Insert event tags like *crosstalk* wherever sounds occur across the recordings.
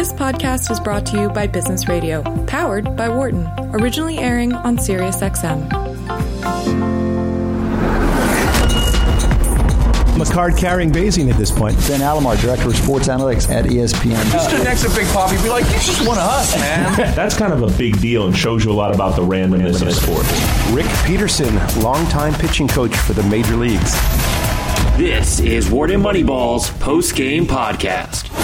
This podcast is brought to you by Business Radio, powered by Wharton, originally airing on SiriusXM. I'm a card carrying Bayesian at this point. Ben Alamar, Director of Sports Analytics at ESPN. Stood next to Big Papi, be like, he's just one of us, man. *laughs* That's kind of a big deal and shows you a lot about the randomness of sports. Rick Peterson, longtime pitching coach for the major leagues. This is Wharton Moneyball's post game podcast.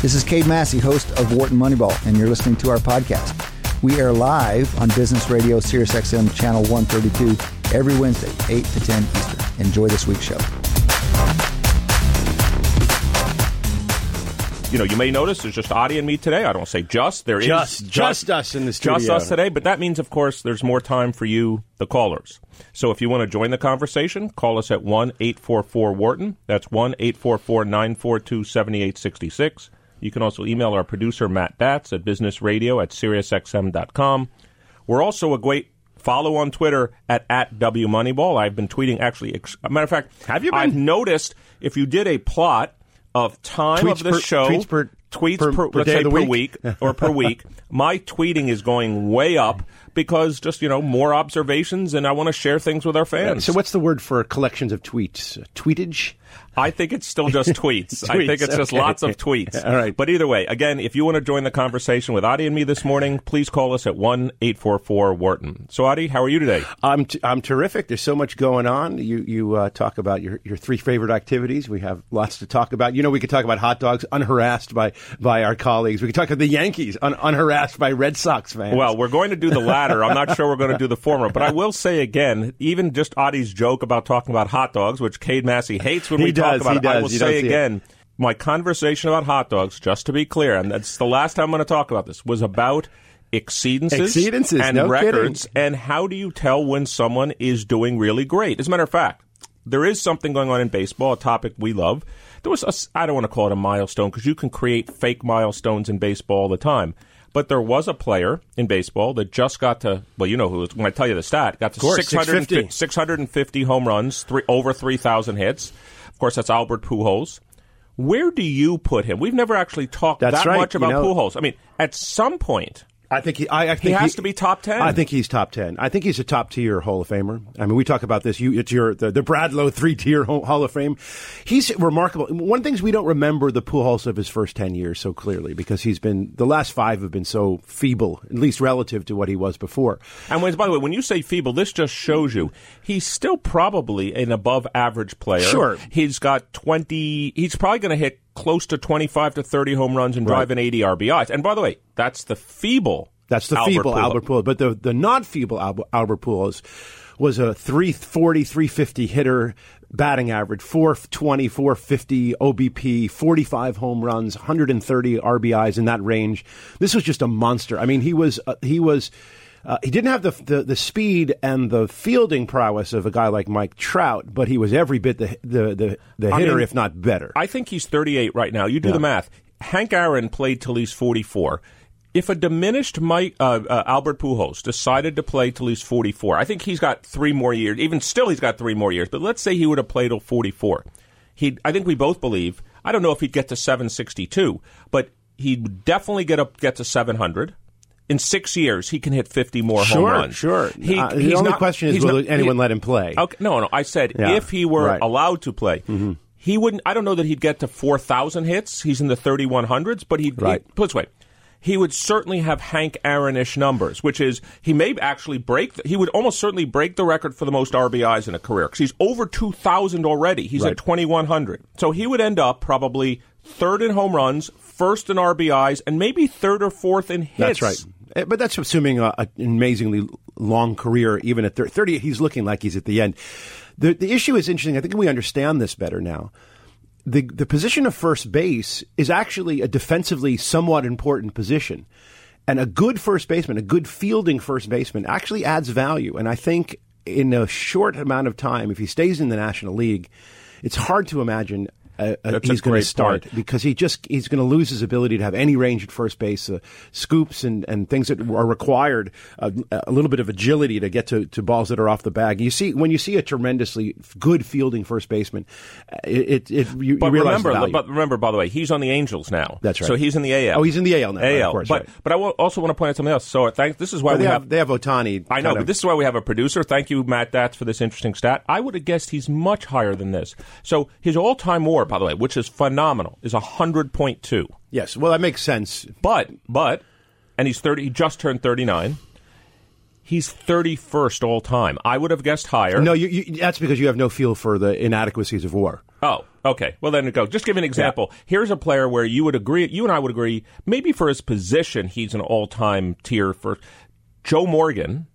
This is Cade Massey, host of Wharton Moneyball, and you're listening to our podcast. We air live on Business Radio Sirius XM Channel 132 every Wednesday, 8 to 10 Eastern. Enjoy this week's show. You know, you may notice there's just Adi and me today. I don't say just. There is Just- just us in the studio. Just us today. But that means, of course, there's more time for you, the callers. So if you want to join the conversation, call us at 1 844 Wharton. That's 1 844 942 7866. You can also email our producer, Matt Batts, at businessradio at SiriusXM.com. We're also a great follow on Twitter at, at WMoneyball. I've been tweeting, actually, ex- a matter of fact, Have you been? I've noticed if you did a plot of time Tweets of the per- show, tweets per- tweets per- per, per let's say per week? week or per week, *laughs* my tweeting is going way up because just you know more observations, and I want to share things with our fans. So, what's the word for collections of tweets? Tweetage? I think it's still just *laughs* tweets. I think Tweets, it's just lots of tweets. All right. But either way, again, if you want to join the conversation with Adi and me this morning, please call us at one eight four four Wharton. So Adi, how are you today? I'm t- I'm terrific. There's so much going on. You you uh, talk about your, your three favorite activities. We have lots to talk about. You know, we could talk about hot dogs unharassed by by our colleagues. We could talk about the Yankees un- unharassed by Red Sox fans. Well, we're going to do the latter. I'm not sure we're going to do the former, but I will say again, even just Adi's joke about talking about hot dogs, which Cade Massey hates when He we does, talk about it. I will You say see it. again, my conversation about hot dogs, just to be clear, and that's the last time I'm going to talk about this, was about exceedances, Exceedances, and no records, kidding. and how do you tell when someone is doing really great? As a matter of fact, there is something going on in baseball, a topic we love. There was, a, I don't want to call it a milestone because you can create fake milestones in baseball all the time. But there was a player in baseball that just got to, well, you know who, when I tell you the stat, got to course, 650, 650. 650 home runs, three, over 3,000 hits. Of course, that's Albert Pujols. Where do you put him? We've never actually talked That's that right, much you about know- Pujols. I mean, at some point, I think he. I, I think has to be top 10. I think he's top ten. I think he's a top tier Hall of Famer. I mean, we talk about this. You, it's your the, the Bradlow three tier Hall of Fame. He's remarkable. One of the things we don't remember the Pujols of his first ten years so clearly because he's been the last five have been so feeble, at least relative to what he was before. And when, by the way, when you say feeble, this just shows you he's still probably an above average player. Sure. He's got 20, he's probably going to hit close to 25 to 30 home runs and drive in 80 RBIs. And by the way, that's the feeble. That's the Albert feeble Pujols. Albert Pujols. But the, the not feeble Albert, Albert Pujols was a 340, 350 hitter, batting average, 420, 450 OBP, 45 home runs, 130 RBIs in that range. This was just a monster. I mean, he was, uh, he was, uh, he didn't have the, the the speed and the fielding prowess of a guy like Mike Trout, but he was every bit the the the, the hitter, mean, if not better. I think he's 38 right now. You do Yeah. the math. Hank Aaron played till he's 44. If a diminished Mike, uh, uh, Albert Pujols decided to play till he's 44, I think he's got three more years. Even still, he's got three more years. But let's say he would have played till 44. He, I think we both believe. I don't know if he'd get to 762, but he'd definitely get up get to 700. In six years, he can hit 50 more home runs. sure. He, Uh, the he's only not- question is, will not- anyone he- let him play? Okay, no, no. I said Yeah, if he were right. allowed to play, he wouldn't. I don't know that he'd get to four thousand hits. He's in the thirty one hundreds, but he'd Right. he, put this way. He would certainly have Hank Aaron-ish numbers, which is he may actually break. The, he would almost certainly break the record for the most RBIs in a career because he's over two thousand already. He's Right. at twenty one hundred, so he would end up probably third in home runs, first in RBIs, and maybe third or fourth in hits. That's right. Eh, But that's assuming an amazingly long career. Even at thir- 30, he's looking like he's at the end. The, the issue is interesting. I think we understand this better now. The, the position of first base is actually a defensively somewhat important position. And a good first baseman, a good fielding first baseman, actually adds value. And I think in a short amount of time, if he stays in the National League, it's hard to imagine uh, uh, he's going to start point. because he just he's going to lose his ability to have any range at first base, uh, scoops and, and things that are required, uh, a little bit of agility to get to, to balls that are off the bag. You see when you see a tremendously good fielding first baseman, uh, it, it, it you, you But realize the remember, value. but remember, by the way, he's on the Angels now. That's right. So he's in the AL. Oh, he's in the AL now, right, of AL. course, but right. but I also want to point out something else. So thank. This is why Well, we have, have, they have Ohtani. I know, but this is why we have a producer. Thank you, Matt Datz, for this interesting stat. I would have guessed he's much higher than this. So his all-time WAR, by the way, which is phenomenal, is hundred point two. yes. Well, that makes sense. But but, and he's thirty. He just turned thirty-nine. He's thirty-first all time. I would have guessed higher. No, you, you, that's because you have no feel for the inadequacies of war. Oh, okay. Well, then go. Just give an example. Here's a player where you would agree, you and I would agree, maybe for his position, he's an all-time tier for. Joe Morgan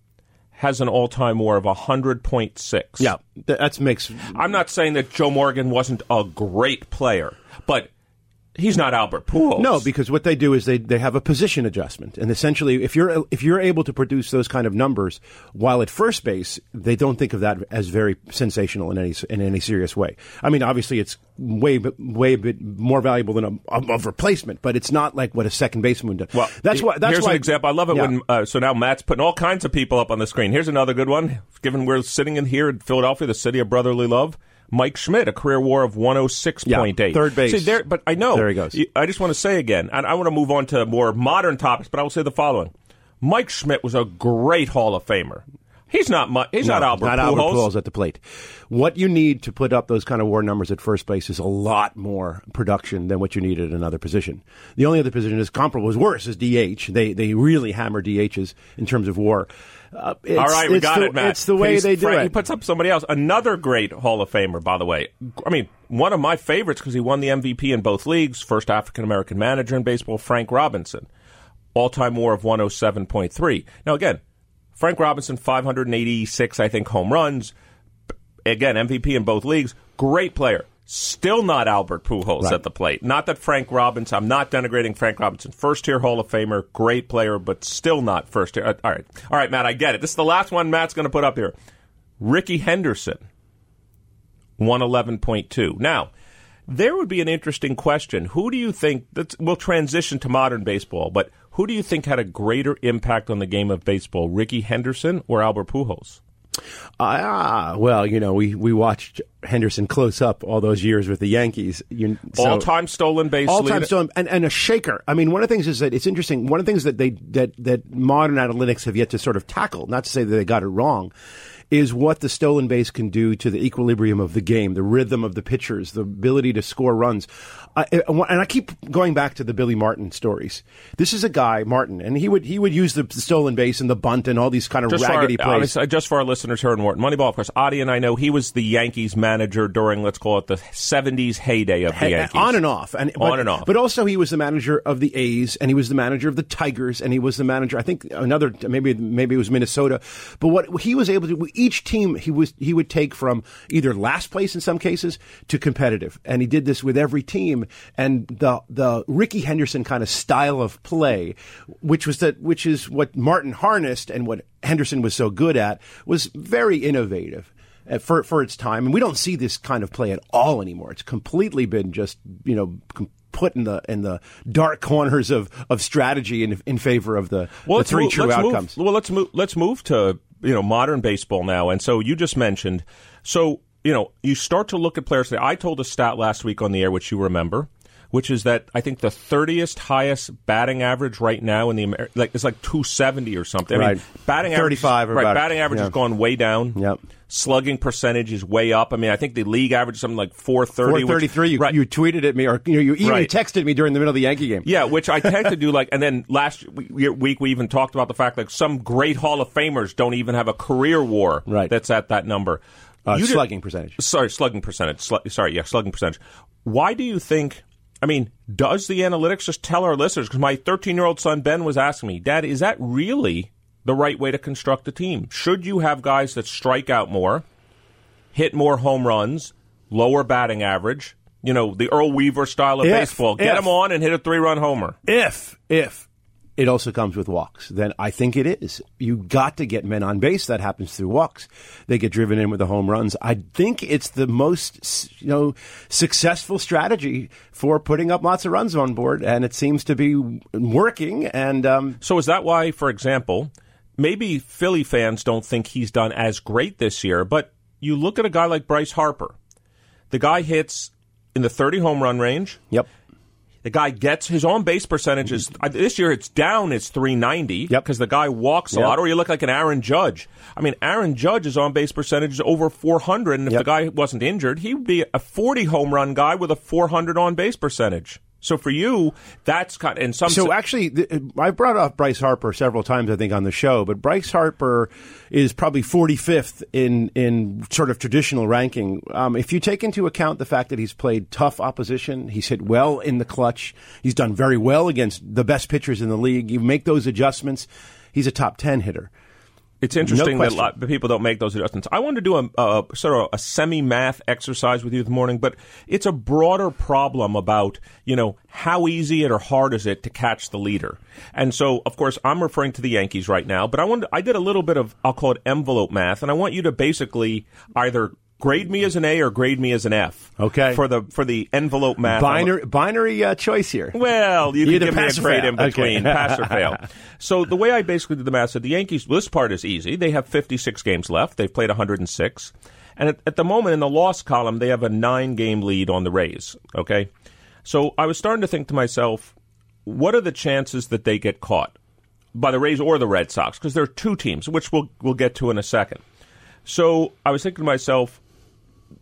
has an all-time WAR of hundred point six. Yeah, that that's makes I'm not saying that Joe Morgan wasn't a great player, but he's not Albert Pujols. No, because what they do is they, they have a position adjustment, and essentially, if you're if you're able to produce those kind of numbers while at first base, they don't think of that as very sensational in any in any serious way. I mean, obviously, it's way way bit more valuable than a, a, a replacement, but it's not like what a second baseman does. Well, that's why. That's here's why, an example. I love it Yeah. when. Uh, so now Matt's putting all kinds of people up on the screen. Here's another good one. Given we're sitting in here in Philadelphia, the city of brotherly love. Mike Schmidt, a career WAR of 106.8. Yeah, oh third base. See, there, but I know. There he goes. I just want to say again, and I want to move on to more modern topics, but I will say the following. Mike Schmidt was a great Hall of Famer. He's not. Mu- he's not Albert not Pujols. Albert Pujols at the plate. What you need to put up those kind of war numbers at first base is a lot more production than what you need at another position. The only other position is comparable, is worse, is DH. They they really hammer DHs in terms of war. Uh, it's, All right, we it's got the, it, Matt. It's the way He's they do Frank- it. He puts up somebody else. Another great Hall of Famer, by the way. I mean, one of my favorites because he won the MVP in both leagues. First African American manager in baseball, Frank Robinson. All time WAR of 107.3. Now, again, Frank Robinson, 586, I think, home runs. Again, MVP in both leagues. Great player. Still not Albert Pujols Right. at the plate. Not that Frank Robinson, I'm not denigrating Frank Robinson. First tier Hall of Famer, great player, but still not first tier. Uh, All right. All right, Matt, I get it. This is the last one Matt's going to put up here. Rickey Henderson, 111.2. Now, there would be an interesting question. Who do you think, that's, we'll transition to modern baseball, but who do you think had a greater impact on the game of baseball, Rickey Henderson or Albert Pujols? Ah, well, you know, we, we watched Henderson close up all those years with the Yankees. You, so- All time stolen base all time stolen and, and a shaker. I mean, one of the things is that it's interesting. One of the things that they that that modern analytics have yet to sort of tackle, not to say that they got it wrong, is what the stolen base can do to the equilibrium of the game, the rhythm of the pitchers, the ability to score runs. I, and I keep going back to the Billy Martin stories. This is a guy, Martin, and he would he would use the stolen base and the bunt and all these kind of just raggedy our, plays. just for our listeners here in Wharton Moneyball, of course, Adi and I know he was the Yankees manager during, let's call it the 70s heyday of the Yankees. on and off, and but, On and off. But also, he was the manager of the A's, and he was the manager of the Tigers, and he was the manager. I think another maybe maybe it was Minnesota. But what he was able to do, each team he was he would take from either last place in some cases to competitive, and he did this with every team. And the the Rickey Henderson kind of style of play, which was that which is what Martin harnessed, and what Henderson was so good at, was very innovative uh, for for its time, and we don't see this kind of play at all anymore. It's completely been just you know com- put in the in the dark corners of, of strategy in in favor of the, the let's three move- true let's move- outcomes. well, let's move. Let's move to you know modern baseball now. And so you just mentioned. So you know you start to look at players. Today. I told a stat last week on the air, which you remember, which is that I think the thirtieth highest batting average right now in the Amer- like it's like two seventy or something. I Right. mean, batting 35 average, right? batting average yeah. has gone way down. Yep. Slugging percentage is way up. I mean, I think the league average is something like four thirty. Four thirty three. You, right. you tweeted at me, or you, know, you even Right. texted me during the middle of the Yankee game. Yeah, which I tend to do *laughs* like, and then last week we even talked about the fact that some great Hall of Famers don't even have a career war Right. that's at that number. Uh, slugging percentage. Sorry, slugging percentage. Slu- sorry, yeah, slugging percentage. Why do you think? I mean, does the analytics just tell our listeners? Because my 13 year old son Ben was asking me, Dad, is that really the right way to construct a team? Should you have guys that strike out more, hit more home runs, lower batting average? You know, the Earl Weaver style of If- baseball. Get if. them on and hit a three run homer. If if it also comes with walks, then I think it is. You got to get men on base. That happens through walks. They get driven in with the home runs. I think it's the most, you know, successful strategy for putting up lots of runs on board, and it seems to be working. And um, So is that why, for example, maybe Philly fans don't think he's done as great this year, but you look at a guy like Bryce Harper. The guy hits in the 30 home run range. yep. The guy gets his on base percentage is uh, this year it's down it's 390 Yep. because the guy walks a Yep. lot or you look like an Aaron Judge. I mean Aaron Judge's on base percentage is over 400 and if Yep. the guy wasn't injured he would be a 40 home run guy with a 400 on base percentage. So for you that's kind Of, in some So actually, th- I brought up Bryce Harper several times, I think, on the show. But Bryce Harper is probably 45th in in sort of traditional ranking. Um, if you take into account the fact that he's played tough opposition, he's hit well in the clutch, he's done very well against the best pitchers in the league. You make those adjustments, he's a top 10 hitter. It's interesting that a lot people don't make those adjustments. I wanted to do a, a sort of a semi math exercise with you this morning, but it's a broader problem about you know how easy it or hard is it to catch the leader. And so, of course, I'm referring to the Yankees right now, but I wanted I did a little bit of I'll call it envelope math, and I want you to basically either grade me as an A or grade me as an F. Okay. For the for the envelope math. Binary, binary uh, choice here. Well, you You can give me a grade fail. in between, Okay. pass or fail. *laughs* So the way I basically did the math said the Yankees. This part is easy. They have 56 games left. They've played 106, and at, at the moment in the loss column, they have a nine-game lead on the Rays. Okay, so I was starting to think to myself, what are the chances that they get caught by the Rays or the Red Sox? Because there are two teams, which we'll we'll get to in a second. So I was thinking to myself,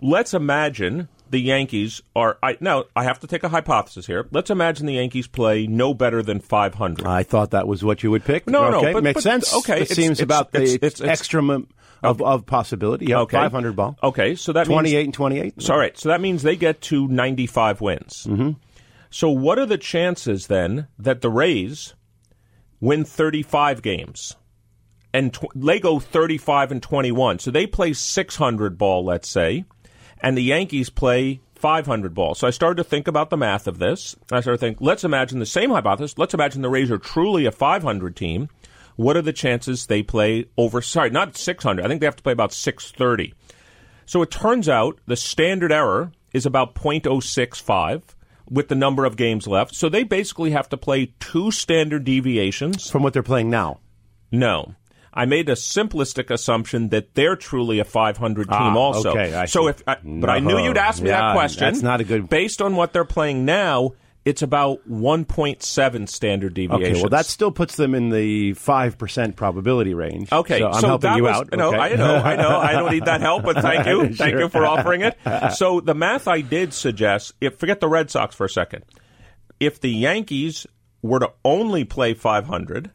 let's imagine the Yankees are. I, now, I have to take a hypothesis here. Let's imagine the Yankees play no better than 500. I thought that was what you would pick. No, no, okay. but- makes but- sense. okay, it it's- seems it's- about the it's- it's- it's- extra m- of, of possibility. Yeah, Okay. 500 ball. Okay, so that means- 28 and 28. So, all right, so that means they get to 95 wins. Mm-hmm. So, what are the chances then that the Rays win 35 games? And tw- they go 35 and 21. So they play 600 ball, let's say, and the Yankees play 500 ball. So I started to think about the math of this. I started to think, let's imagine the same hypothesis. Let's imagine the Rays are truly a 500 team. What are the chances they play over, sorry, not 600. I think they have to play about 630. So it turns out the standard error is about 0.065 with the number of games left. So they basically have to play two standard deviations. From what they're playing now. No. I made a simplistic assumption that they're truly a 500 team Ah, also. okay, I so see. if I, but I knew you'd ask me Yeah, that question. that's not a good- Based on what they're playing now, it's about 1.7 standard deviation. Okay, well, that still puts them in the 5% probability range. Okay, so I'm helping you was, out. No, okay? I know, I know, I don't need that *laughs* help, but thank you, thank you for offering it. *laughs* So the math I did suggest, if forget the Red Sox for a second, if the Yankees were to only play 500,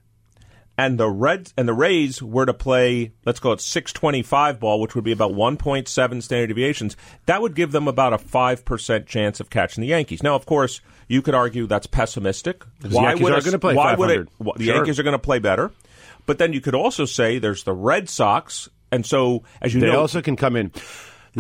and the Reds and the Rays were to play, let's go at 625 ball, which would be about 1.7 standard deviations, that would give them about a 5% chance of catching the Yankees. Now, of course, you could argue that's pessimistic. the would are a- why would it, 500. wh- the Sure. Yankees are going to play better. But then you could also say there's the Red Sox, and so as you They know, also can come in.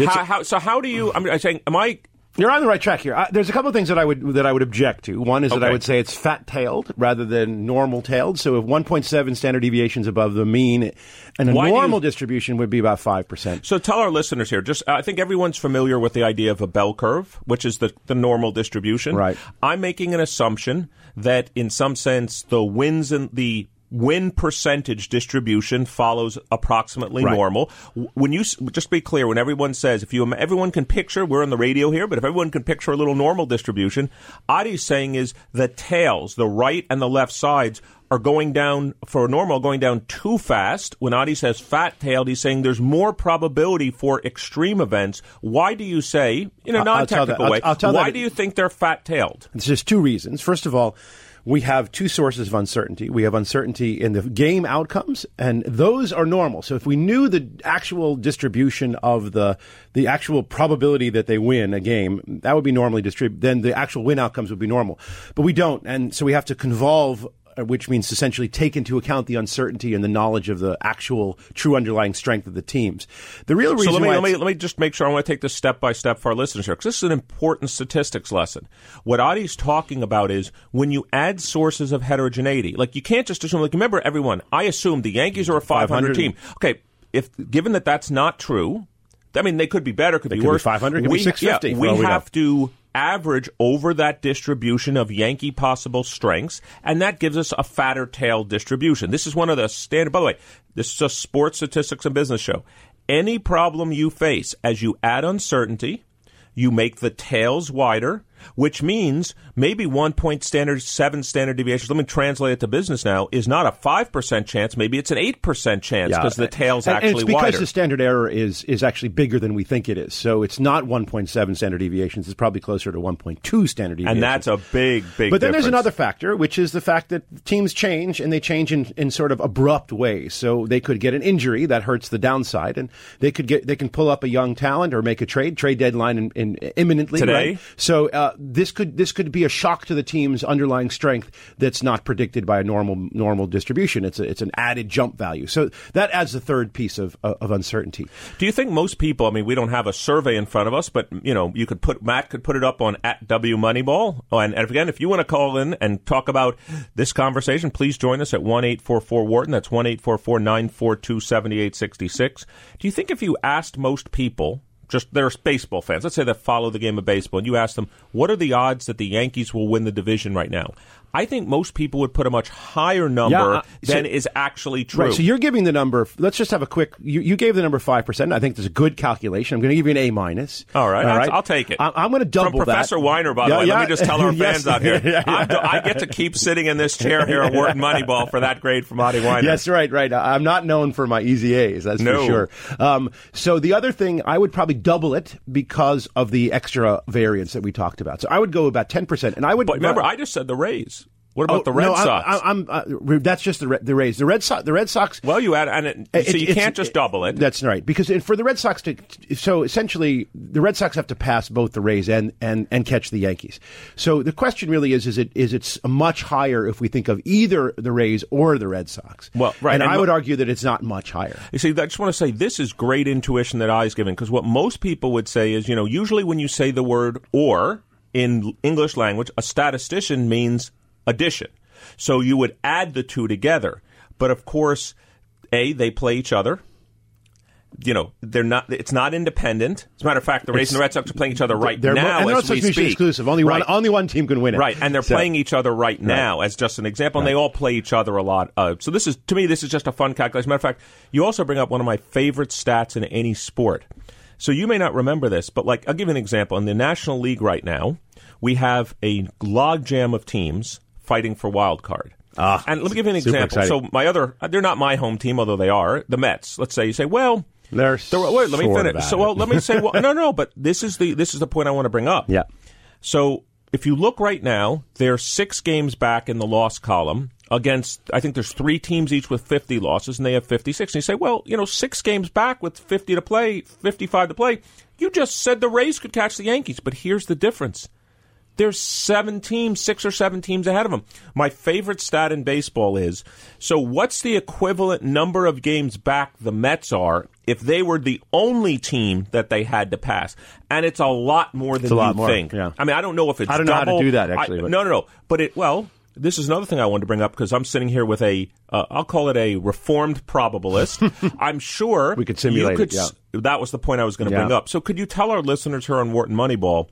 How, how, so how do you? I'm saying, am I? You're on the right track here. Uh, there's a couple of things that I would that I would object to. One is that I would say it's fat-tailed rather than normal-tailed. So if 1.7 standard deviations above the mean, and a Why do you- normal distribution would be about five percent. So tell our listeners here. Just I think everyone's familiar with the idea of a bell curve, which is the the normal distribution. Right. I'm making an assumption that in some sense the wins and the win percentage distribution follows approximately Right. normal. When you just be clear, when everyone says, if you everyone can picture, we're on the radio here, but if everyone can picture a little normal distribution, Adi's saying is the tails, the right and the left sides. Are going down for normal, going down too fast. When Adi says fat tailed, he's saying there's more probability for extreme events. Why do you say, in a I'll- I'll non-technical I'll- way, I'll tell why do you think they're fat tailed? There's just two reasons. First of all, we have two sources of uncertainty. We have uncertainty in the game outcomes, and those are normal. So if we knew the actual distribution of the the actual probability that they win a game, that would be normally distributed. Then the actual win outcomes would be normal, but we don't, and so we have to convolve Uh, which means essentially take into account the uncertainty and the knowledge of the actual true underlying strength of the teams. The real reason So let me, why let me let me just make sure I want to take this step by step for our listeners here because this is an important statistics lesson. What Adi's talking about is when you add sources of heterogeneity, like you can't just assume. Like remember, everyone, I assume the Yankees are a 500, 500. team. Okay, if given that that's not true, I mean they could be better, could They be could be worse. 500, could be we, 650 Yeah, we we know. have to average over that distribution of Yankee possible strengths, and that gives us a fatter tail distribution. This is one of the standard. By the way, this is a sports statistics and business show. Any problem you face as you add uncertainty, you make the tails wider, which means maybe one point standard, seven standard deviations. Let me translate it to business now. Is not a five percent chance. Maybe it's an eight percent chance because the tails and, actually and it's because wider. the standard error is is actually bigger than we think it is. So it's not 1.7 standard deviations. It's probably closer to 1.2 standard deviations. and that's a big, big. But then there's another factor, which is the fact that teams change and they change in, in sort of abrupt ways. So they could get an injury that hurts the downside, and they could get they can pull up a young talent or make a trade trade deadline in, in imminently Today? right? So uh, this could this could be a shock to the team's underlying strength that's not predicted by a normal normal distribution. It's a, it's an added jump value. So that adds the third piece of uh, of uncertainty. Do you think most people? I mean, we don't have a survey in front of us, but you know, you could put Matt could put it up on at W Moneyball. Oh, and, and again, if you want to call in and talk about this conversation, please join us at one eight four four Wharton. That's one eight four four nine four two seventy eight sixty six. Do you think if you asked most people? Just they're baseball fans. Let's say that follow the game of baseball, and you ask them, "What are the odds that the Yankees will win the division right now?" I think most people would put a much higher number uh, so- than is actually true. Right. So you're giving the number. Let's just have a quick. You, you gave the number five percent. I think that's a good calculation. I'm going to give you an A minus. All right, All I'll- take it. I, I'm going to double From Professor that. Wyner, by the Yeah, way. yeah. Let me just tell our *laughs* Yes. fans out here. Yeah, *laughs* yeah. I'm, get to keep sitting in this chair here *laughs* at Wharton Moneyball for that grade from Adi Wyner. Yes, right, right. I'm not known for my easy A's, that's No. for sure. Um, so the other thing, I would probably double it because of the extra variance that we talked about. So I would go about 10%. And I would. But remember, I just said the Rays. What about Oh, the Red no, I'm- Sox? I'm, uh, re- that's just the, the Rays. The Red Sox. The Red Sox. well, you add, and it, It- so you can't just double it. That's right. Because for the Red Sox to, so essentially, the Red Sox have to pass both the Rays and, and, and catch the Yankees. So the question really is: is it is it much higher if we think of either the Rays or the Red Sox? Well, right, And, and I would argue that it's not much higher. You see, I just want to say this is great intuition that Adi's giving because what most people would say is, you know, usually when you say the word or in English language, a statistician means addition. So you would add the two together. But of course, A, they play each other. You know, they're not. It's not independent. As a matter of fact, the Rays and the Red Sox are playing each other right They're mo- now and they're as not we mutually speak. exclusive. Only one, Right. only one team can win it. Right, and they're So- playing each other right now as just an example, and they all play each other a lot. Uh, so this is, to me, this is just a fun calculation. As a matter of fact, you also bring up one of my favorite stats in any sport. So you may not remember this, but like I'll give you an example. In the National League right now, we have a logjam of teams fighting for wild card. Ah, and let me give you an example. exciting. So my other, they're not my home team, although they are the Mets. Let's say you say, well, They're the- wait, let me finish. So well, let me say, well, *laughs* no, no, but this is the this is the point I want to bring up. Yeah. So if you look right now, they're six games back in the loss column against, I think there's three teams each with 50 losses, and they have 56. And you say, well, you know, six games back with 50 to play, 55 to play. You just said the Rays could catch the Yankees, but here's the difference. There's seven teams, six or seven teams ahead of them. My favorite stat in baseball is so what's the equivalent number of games back the Mets are if they were the only team that they had to pass? And it's a lot more than lot you more, think. yeah. I mean, I don't know if it's I don't know how to do that, I- actually, but- no, no, no. But it well, this is another thing I wanted to bring up because I'm sitting here with a, uh, I'll call it a reformed probabilist. *laughs* I'm sure We could simulate you could it, yeah. That was the point I was going to Yeah. bring up. So could you tell our listeners here on Wharton Moneyball?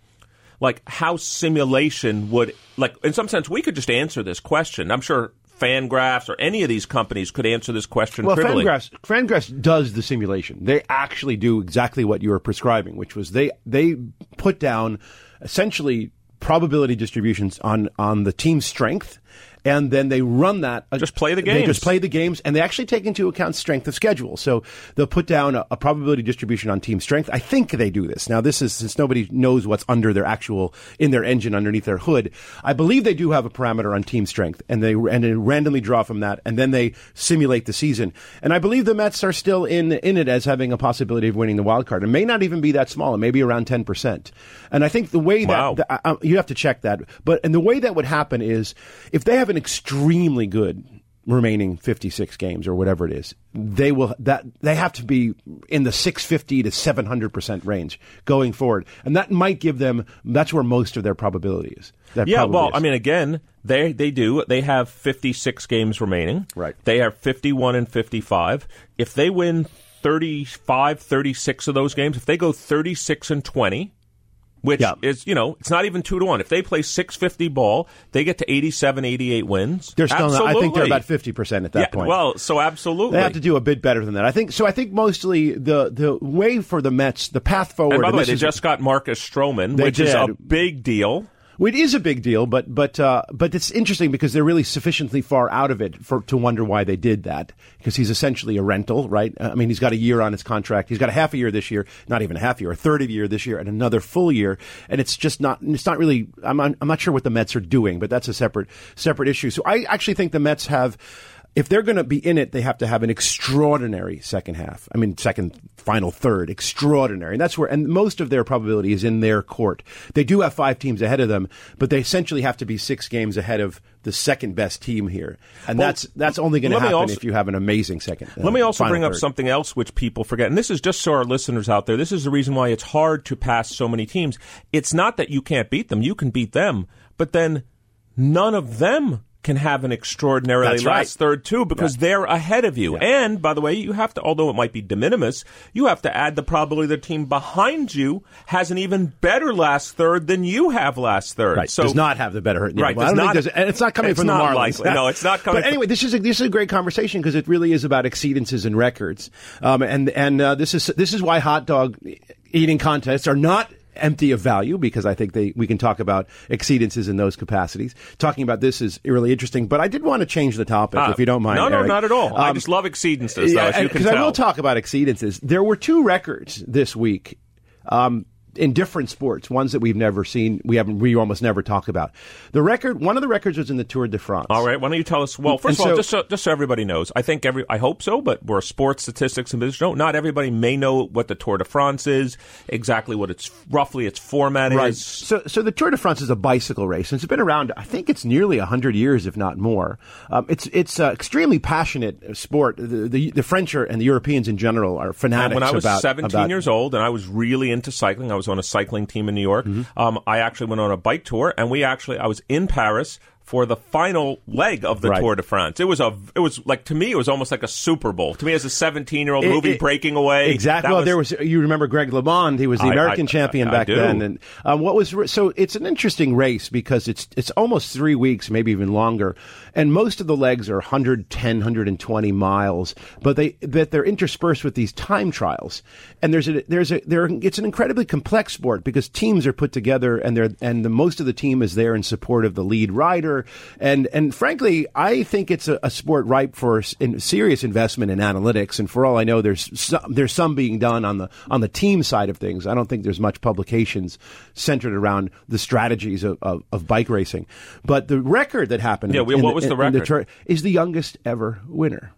Like how simulation would like in some sense we could just answer this question. I'm sure Fangraphs or any of these companies could answer this question Well, trivially. Fangraphs, Fangraphs does the simulation. They actually do exactly what you were prescribing, which was they they put down essentially probability distributions on on the team's strength, and then they run that. Just play the games. They just play the games, and they actually take into account strength of schedule. So they'll put down a, a probability distribution on team strength. I think they do this now. This is since nobody knows what's under their actual in their engine underneath their hood. I believe they do have a parameter on team strength, and they and they randomly draw from that, and then they simulate the season. And I believe the Mets are still in in it as having a possibility of winning the wild card. It may not even be that small. It may be around ten percent. And I think the way that Wow. the- uh, uh, you have to check that. But and the way that would happen is if they have an an extremely good remaining 56 games or whatever it is they will that they have to be in the 650 to 700% range going forward and that might give them that's where most of their probability is That Yeah, well, is. I mean, again, they they do. They have 56 games remaining. Right. They have 51 and 55. If they win 35, 36 of those games, if they go 36 and 20, which Yeah. is, you know, it's not even 2 to 1. If they play 650 ball, they get to 87, 88 wins. they're still not, I think they're about 50% at that yeah, point Well, so absolutely. They have to do a bit better than that. I think so. I think mostly the the way for the Mets, the path forward. and by the way, they just got Marcus Stroman, which is a big deal. It is a big deal, but but uh, but it's interesting because they're really sufficiently far out of it for to wonder why they did that. Because he's essentially a rental, right? I mean, he's got a year on his contract. He's got a half a year this year, not even a half year, a third of a year this year, and another full year. And it's just not. It's not really. I'm I'm not sure what the Mets are doing, but that's a separate separate issue. So I actually think the Mets have. If they're going to be in it, they have to have an extraordinary second half. I mean, second, final third, extraordinary. And that's where, and most of their probability is in their court. They do have five teams ahead of them, but they essentially have to be six games ahead of the second best team here. And Well, that's, that's only going to happen also- if you have an amazing second. uh, Let me also final bring up third. something else which people forget. And this is just so our listeners out there, this is the reason why it's hard to pass so many teams. It's not that you can't beat them, you can beat them, but then none of them can have an extraordinarily That's right. last third too because they're ahead of you. And by the way, you have to although it might be de minimis, you have to add the probability the team behind you has an even better last third than you have last third. Right. So does not have the better. Yeah, Right, well, I does don't not- think and it's not coming it's from not the Marlins. likely. No, it's not *laughs* coming But anyway, this is a, this is a great conversation because it really is about exceedances and records. Um, and and uh, this is this is why hot dog eating contests are not empty of value because I think they we can talk about exceedances in those capacities. Talking about this is really interesting. But I did want to change the topic Ah, if you don't mind. No, no, Eric. not at all. I Um, just love exceedances, though, as you can because I will talk about exceedances. There were two records this week. Um, in different sports, ones that we've never seen, we haven't, we almost never talk about. The record, one of the records was in the Tour de France. All right, why don't you tell us? Well, first And of all, so- just so, just so everybody knows, I think every I hope so, but we're sports statistics and business. Don't everybody may know what the Tour de France is, exactly what its roughly its format Right. is. So, so the Tour de France is a bicycle race, and it's been around. I think it's nearly hundred years, if not more. Um, it's it's uh, extremely passionate sport. The, the the French are, and the Europeans in general are fanatics And when I was about 17 about- years old and I was really into cycling, I was on a cycling team in New York. Mm-hmm. Um, I actually went on a bike tour, and we actually I was in Paris for the final leg of the Right. Tour de France. It was a it was like to me it was almost like a Super Bowl. To me as a 17 year old movie it- breaking away. Exactly. Well, there was you remember Greg LeMond? He was the I- American I- champion I- back then. And um, what was so? It's an interesting race because it's it's almost three weeks, maybe even longer, and most of the legs are 110, 120 miles, but they that they're interspersed with these time trials. And there's a there's a there it's an incredibly complex sport because teams are put together and they're and the most of the team is there in support of the lead rider. And and frankly I think it's a, a sport ripe for in, serious investment in analytics. And for all I know there's some, there's some being done on the on the team side of things. I don't think there's much publications centered around the strategies of, of, of bike racing. But the record that happened Yeah, in what was the in- in record? tour- is the youngest ever winner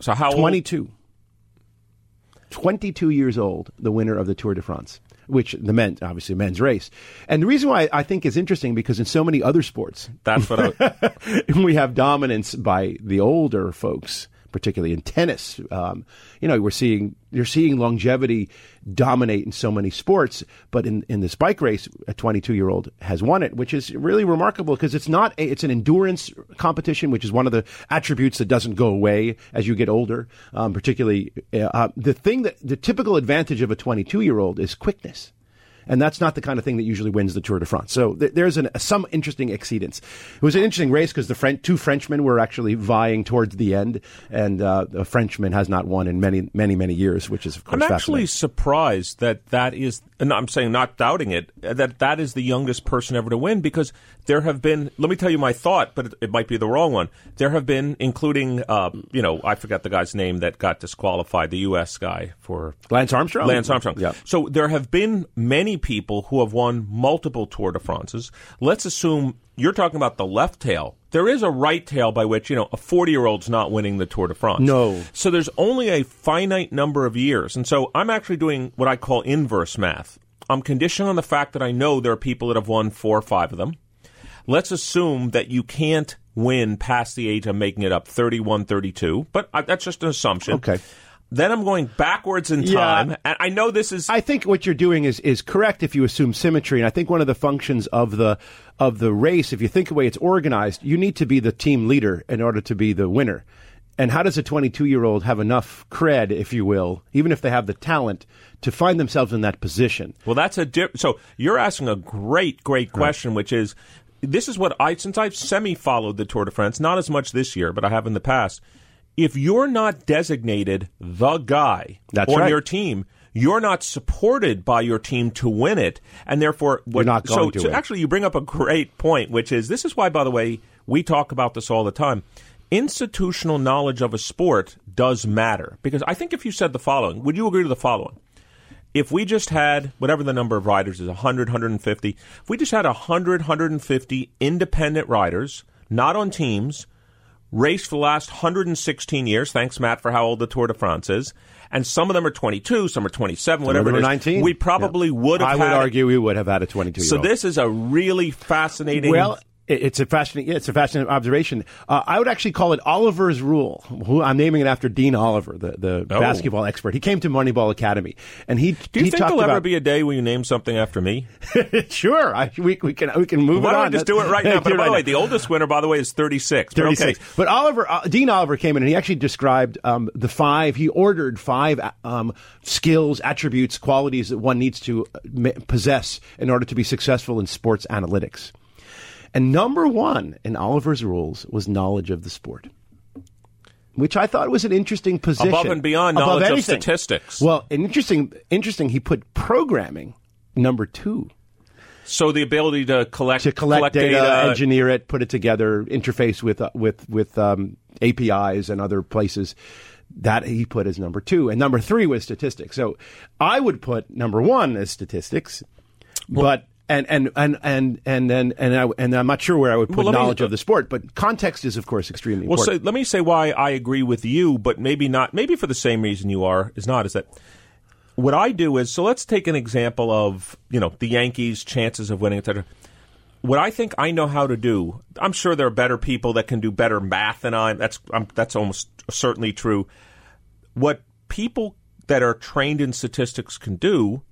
so how old- 22. 22 years old, the winner of the Tour de France, which the men, obviously men's race. And the reason why I think is interesting because in so many other sports, That's what I, *laughs* we have dominance by the older folks, particularly in tennis. Um, you know, we're seeing you're seeing longevity dominate in so many sports, but in, in this bike race, a 22 year old has won it, which is really remarkable because it's not a, it's an endurance competition, which is one of the attributes that doesn't go away as you get older. Um, particularly, uh, the thing that the typical advantage of a 22 year old is quickness and that's not the kind of thing that usually wins the Tour de France. So th- there's an, some interesting exceedance. It was an interesting race because the Fren- two Frenchmen were actually vying towards the end, and uh, the Frenchman has not won in many, many, many years, which is of course I'm actually surprised that that is, and I'm saying not doubting it, that that is the youngest person ever to win because there have been, let me tell you my thought, but it, it might be the wrong one. There have been, including, uh, you know, I forgot the guy's name that got disqualified, the U.S. guy for Lance Armstrong. Lance Armstrong. Yeah. So there have been many people who have won multiple Tour de France's. Let's assume you're talking about the left tail. There is a right tail by which, you know, a 40 year old's not winning the Tour de France. No. So there's only a finite number of years. And so I'm actually doing what I call inverse math. I'm conditioning on the fact that I know there are people that have won four or five of them. let's assume that you can't win past the age of making it up 31, 32, but I, that's just an assumption. Okay. Then I'm going backwards in Yeah. time, and I know this is I think what you're doing is is correct if you assume symmetry, and I think one of the functions of the of the race, if you think the way it's organized, you need to be the team leader in order to be the winner. And how does a 22 year old have enough cred, if you will, even if they have the talent, to find themselves in that position? Well, that's a di- so you're asking a great, great question, which is this is what I since I've semi followed the Tour de France, not as much this year, but I have in the past. If you're not designated the guy That's on right. your team, you're not supported by your team to win it, and therefore what, not so, going to so win. actually, you bring up a great point, which is this is why, by the way, we talk about this all the time. Institutional knowledge of a sport does matter because I think if you said the following, would you agree to the following? if we just had whatever the number of riders is 100 150 if we just had 100 150 independent riders not on teams raced for the last 116 years. Thanks matt for how old the tour de france is. And some of them are 22 some are 27 whatever it is. 19? we probably Yeah. would have I would argue we would have had a 22 so this is a really fascinating Well, it- it's a fascinating. It's a fascinating observation. Uh, I would actually call it Oliver's rule. Who I'm naming it after Dean Oliver, the, the Oh. basketball expert. He came to Moneyball Academy, and he do you he think there'll ever be a day when you name something after me *laughs* sure, I, we, we can we can move why don't on. we just do it right now *laughs* but by the way the oldest winner by the way is 36 but okay. But Oliver, uh, Dean Oliver came in and he actually described um, the five. He ordered five um, skills, attributes, qualities that one needs to uh, possess in order to be successful in sports analytics. And number one in Oliver's rules was knowledge of the sport. Which I thought was an interesting position. Above and beyond Above knowledge of statistics. Well, interesting, interesting. He put programming number two so the ability to collect to collect, data, data engineer it, put it together, interface with uh, with with um, APIs and other places. That he put as number two, and number three was statistics. So I would put number one as statistics, but. And and and and and and and, I, and I'm not sure where I would put Well, let me- knowledge of the sport, but context is of course extremely important. Well, so let me say why I agree with you, but maybe not. Maybe for the same reason you are is not. Is that what I do is so? Let's take an example of you know the Yankees' chances of winning, etc. What I think I know how to do. I'm sure there are better people that can do better math than I. That's I'm, that's almost certainly true. What people that are trained in statistics can do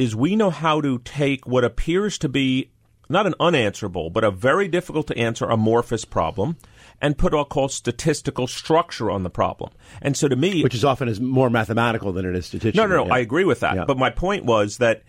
is we know how to take what appears to be not an unanswerable, but a very difficult to answer amorphous problem and put what I'll call statistical structure on the problem. And so to me, which is often is more mathematical than it is statistical. no, no, no. Yeah. I agree with that. Yeah. But my point was that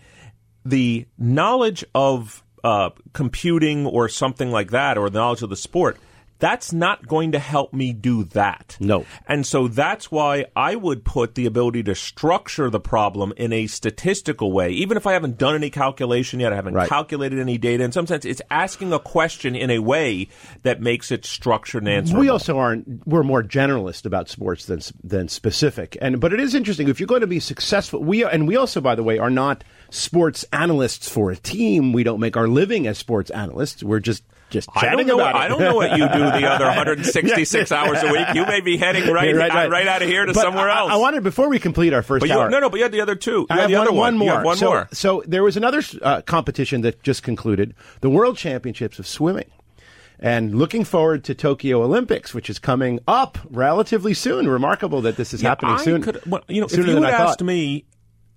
the knowledge of uh, computing or something like that, or the knowledge of the sport, that's not going to help me do that. No. And so that's why I would put the ability to structure the problem in a statistical way. Even if I haven't done any calculation yet, I haven't Right. calculated any data. In some sense, it's asking a question in a way that makes it structured and answerable. We also aren't. We're more generalist about sports than than specific. And but it is interesting if you're going to be successful. We and we also, by the way, are not sports analysts for a team. We don't make our living as sports analysts. We're just just I don't know. What. I don't know what you do the other *laughs* 166 hours a week. You may be heading right right, right, right. out of here to But somewhere else. I, wanted before we complete our first but you, hour. no, no. But you had the other two. You I had have the one, other one more. One so, more. So there was another uh, competition that just concluded, the World Championships of Swimming. And looking forward to Tokyo Olympics, which is coming up relatively soon. Remarkable that this is Yeah, happening I soon. Could, well, you know, if you had I thought. asked me,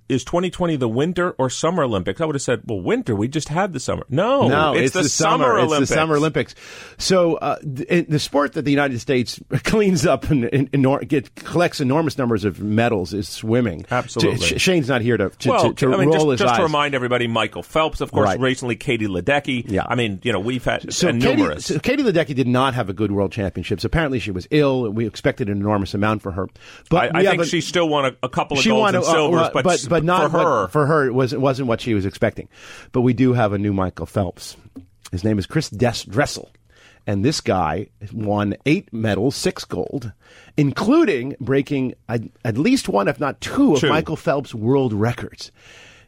is 2020 the winter or summer Olympics? I would have said, well, winter. We just had the summer. No, No, it's, the, summer, It's Olympics. the summer Olympics. So uh, the, the sport that the United States *laughs* cleans up and, and, and get, collects enormous numbers of medals is swimming. Absolutely. Sh- Shane's not here to, to, well, to, to I mean, roll just, his just eyes. to remind everybody, Michael Phelps, of course, Right. recently Katie Ledecky. Yeah. I mean, you know, we've had so Katie, numerous. so Katie Ledecky did not have a good World Championships. Apparently, she was ill. We expected an enormous amount for her. But I, I think a- she still won a, a couple of golds won and silvers, uh, but, but but not for her. but for her it wasn't wasn't what she was expecting. But we do have a new Michael Phelps. His name is Chris Des- Dressel, and this guy won eight medals, six gold, including breaking at, at least one, if not two, of Two. Michael Phelps' world records.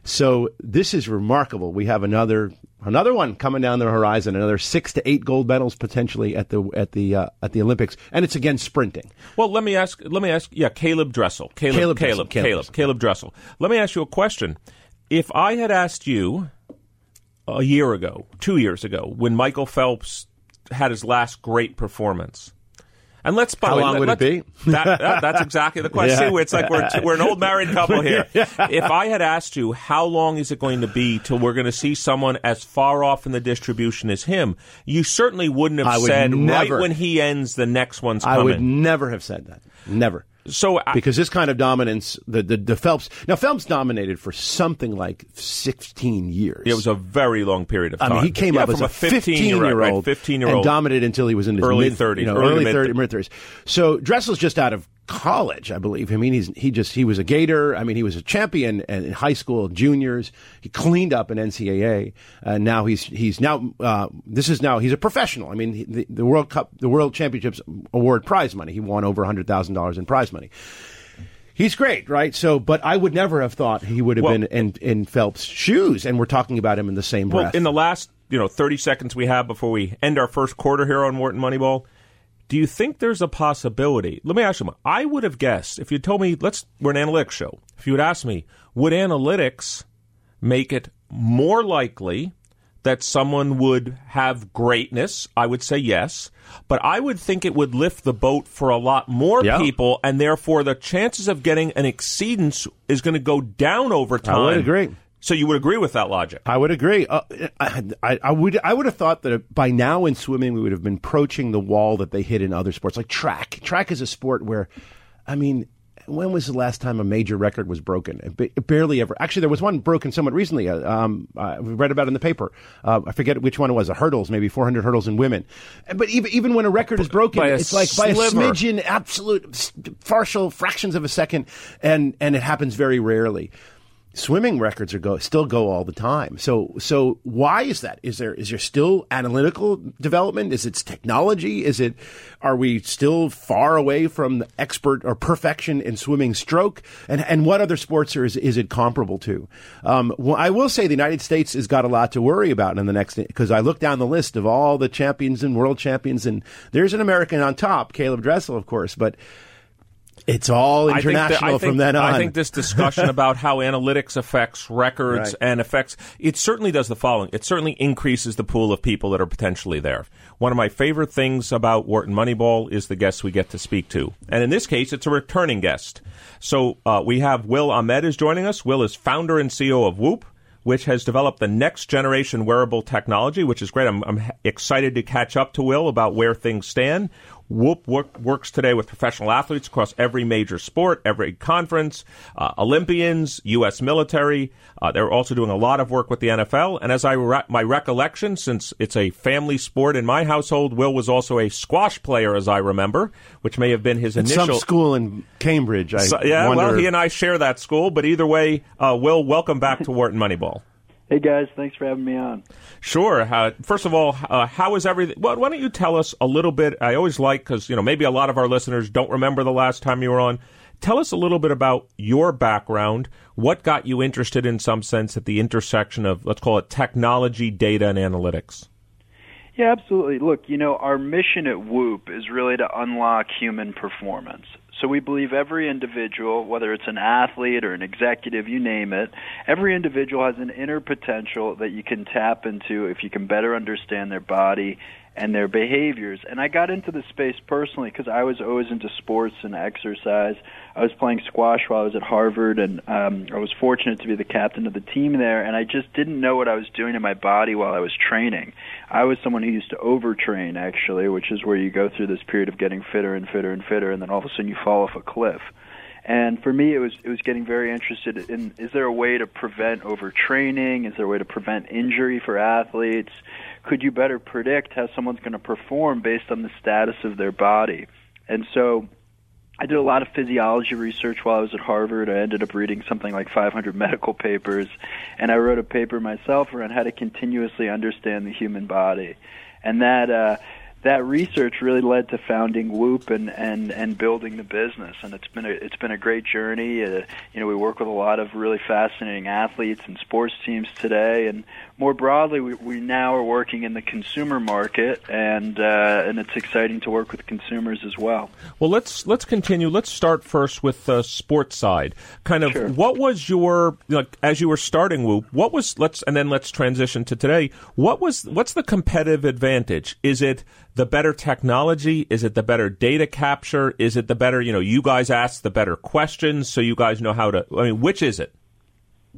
So this is remarkable. We have another another one coming down the horizon. Another six to eight gold medals potentially at the at the uh, at the Olympics, and it's again sprinting. Well, let me ask. Let me ask. Yeah, Caleb Dressel. Caleb. Caleb Caleb. Dressel, Caleb. Caleb Caleb, Dressel. Dressel. Let me ask you a question. If I had asked you a year ago, two years ago, when Michael Phelps had his last great performance. And let's by How way, long would it be? *laughs* That, that- that's exactly the question. Yeah. It's like we're, we're an old married couple here. *laughs* If I had asked you how long is it going to be till we're going to see someone as far off in the distribution as him, you certainly wouldn't have I would said never- right when he ends, the next one's I coming. would never have said that. Never. So I, because this kind of dominance, the, the the Phelps now Phelps dominated for something like sixteen years. it was a very long period of time. I mean, he came Yeah, up as from a 15 year right, old, 15 year and dominated until he was in his Early 30s, you know, early early mid- 30, mid 30s. So Dressel's just out of college, I believe. I mean, he's he just he was a Gator. I mean, he was a champion in in high school, juniors. He cleaned up in NCAA, and now he's he's now uh, this is now he's a professional. I mean, he- the, the World Cup, the World Championships award prize money. He won over hundred thousand dollars in prize money. He's great, right? So, but I would never have thought he would have Well- been in, in Phelps' shoes, and we're talking about him in the same Well, breath. in the last you know thirty seconds we have before we end our first quarter here on Wharton Moneyball, do you think there's a possibility? Let me ask you. I would have guessed if you told me let's we're an analytics show. If you would ask me, would analytics make it more likely that someone would have greatness? I would say yes. But I would think it would lift the boat for a lot more Yeah. people, and therefore the chances of getting an exceedance is going to go down over time. I would agree. So you would agree with that logic? I would agree. Uh, I, I, I would. I would have thought that by now in swimming we would have been approaching the wall that they hit in other sports, like track. Track is a sport where, I mean, when was the last time a major record was broken? It barely ever. Actually, there was one broken somewhat recently. Uh, um, I read about it in the paper. Uh, I forget which one it was. A hurdles, maybe 400 hurdles in women. But even even when a record is broken, it's like by a smidgen, absolute partial fractions of a second, and and it happens very rarely swimming records are go still go all the time. So so why is that? Is there is there still analytical development? Is it technology? Is it are we still far away from the expert or perfection in swimming stroke? And and what other sports are, is is it comparable to? Um, well, I will say the United States has got a lot to worry about in the next because I look down the list of all the champions and world champions and there's an American on top, Caleb Dressel, of course, but. It's all I think that- international think- from then on. I think this discussion *laughs* about how analytics affects records Right. and affects it certainly does the following. It certainly increases the pool of people that are potentially there. One of my favorite things about Wharton Moneyball is the guests we get to speak to, and in this case, it's a returning guest. So uh, we have Will Ahmed is joining us. Will is founder and CEO of Whoop. Which has developed the next generation wearable technology, which is great. I'm, I'm excited to catch up to Will about where things stand. Whoop work, works today with professional athletes across every major sport, every conference, uh, Olympians, U.S. military. Uh, they're also doing a lot of work with the NFL. And as I re- my recollection, since it's a family sport in my household, Will was also a squash player, as I remember, which may have been his initial. some school in Cambridge. I So- yeah, wonder, well, he and I share that school, but either way, uh, Will, welcome back to Wharton Moneyball. Hey guys, thanks for having me on. Sure. Uh, first of all, uh, how is everything? Well, why don't you tell us a little bit? I always like because you know maybe a lot of our listeners don't remember the last time you were on. Tell us a little bit about your background. What got you interested, in some sense, at the intersection of let's call it technology, data, and analytics? Yeah, absolutely. Look, you know, our mission at Whoop is really to unlock human performance. So we believe every individual, whether it's an athlete or an executive, you name it, every individual has an inner potential that you can tap into if you can better understand their body and their behaviors. And I got into the space personally because I was always into sports and exercise. I was playing squash while I was at Harvard, and um, I was fortunate to be the captain of the team there. And I just didn't know what I was doing to my body while I was training. I was someone who used to overtrain, actually, which is where you go through this period of getting fitter and fitter and fitter, and then all of a sudden you fall off a cliff. And for me, it was it was getting very interested in: is there a way to prevent overtraining? Is there a way to prevent injury for athletes? Could you better predict how someone's going to perform based on the status of their body? And so, I did a lot of physiology research while I was at Harvard. I ended up reading something like 500 medical papers, and I wrote a paper myself around how to continuously understand the human body. And that uh, that research really led to founding Whoop and, and, and building the business. And it's been a, it's been a great journey. Uh, you know, we work with a lot of really fascinating athletes and sports teams today. And more broadly, we, we now are working in the consumer market, and uh, and it's exciting to work with consumers as well. Well, let's let's continue. Let's start first with the sports side. Kind of, Sure. what was your like as you were starting Whoop? What was let's and then let's transition to today. What was what's the competitive advantage? Is it the better technology? Is it the better data capture? Is it the better you know you guys ask the better questions so you guys know how to? I mean, which is it?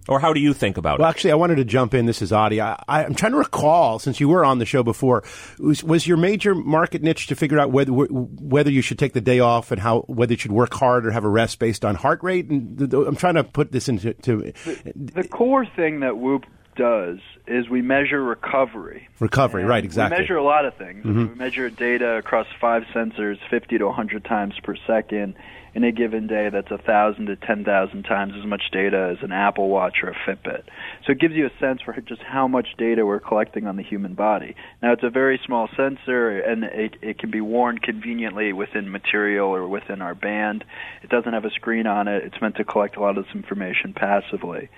Or how do you think about Well, it? Well, actually, I wanted to jump in. This is Adi. I, I, I'm trying to recall, since you were on the show before, was, was your major market niche to figure out whether whether you should take the day off and how whether you should work hard or have a rest based on heart rate? And the, the, I'm trying to put this into to The core thing that Whoop does is we measure recovery. recovery. And Right, exactly. We measure a lot of things. Mhm. We measure data across five sensors, 50 to 100 times per second. In a given day, that's 1,000 to 10,000 times as much data as an Apple Watch or a Fitbit. So it gives you a sense for just how much data we're collecting on the human body. Now, it's a very small sensor, and it, it can be worn conveniently within material or within our band. It doesn't have a screen on it. It's meant to collect a lot of this information passively.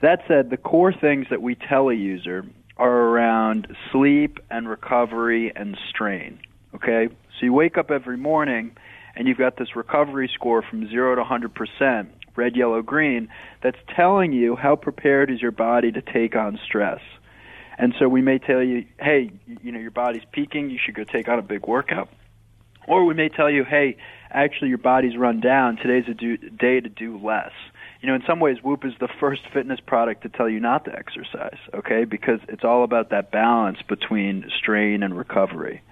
That said, the core things that we tell a user are around sleep and recovery and strain. Okay? So you wake up every morning and you've got this recovery score from 0 to 100%, red, yellow, green, that's telling you how prepared is your body to take on stress. And so we may tell you, hey, you know, your body's peaking, you should go take on a big workout. Or we may tell you, hey, actually your body's run down, today's a do, day to do less. You know, in some ways, Whoop is the first fitness product to tell you not to exercise, okay? Because it's all about that balance between strain and recovery.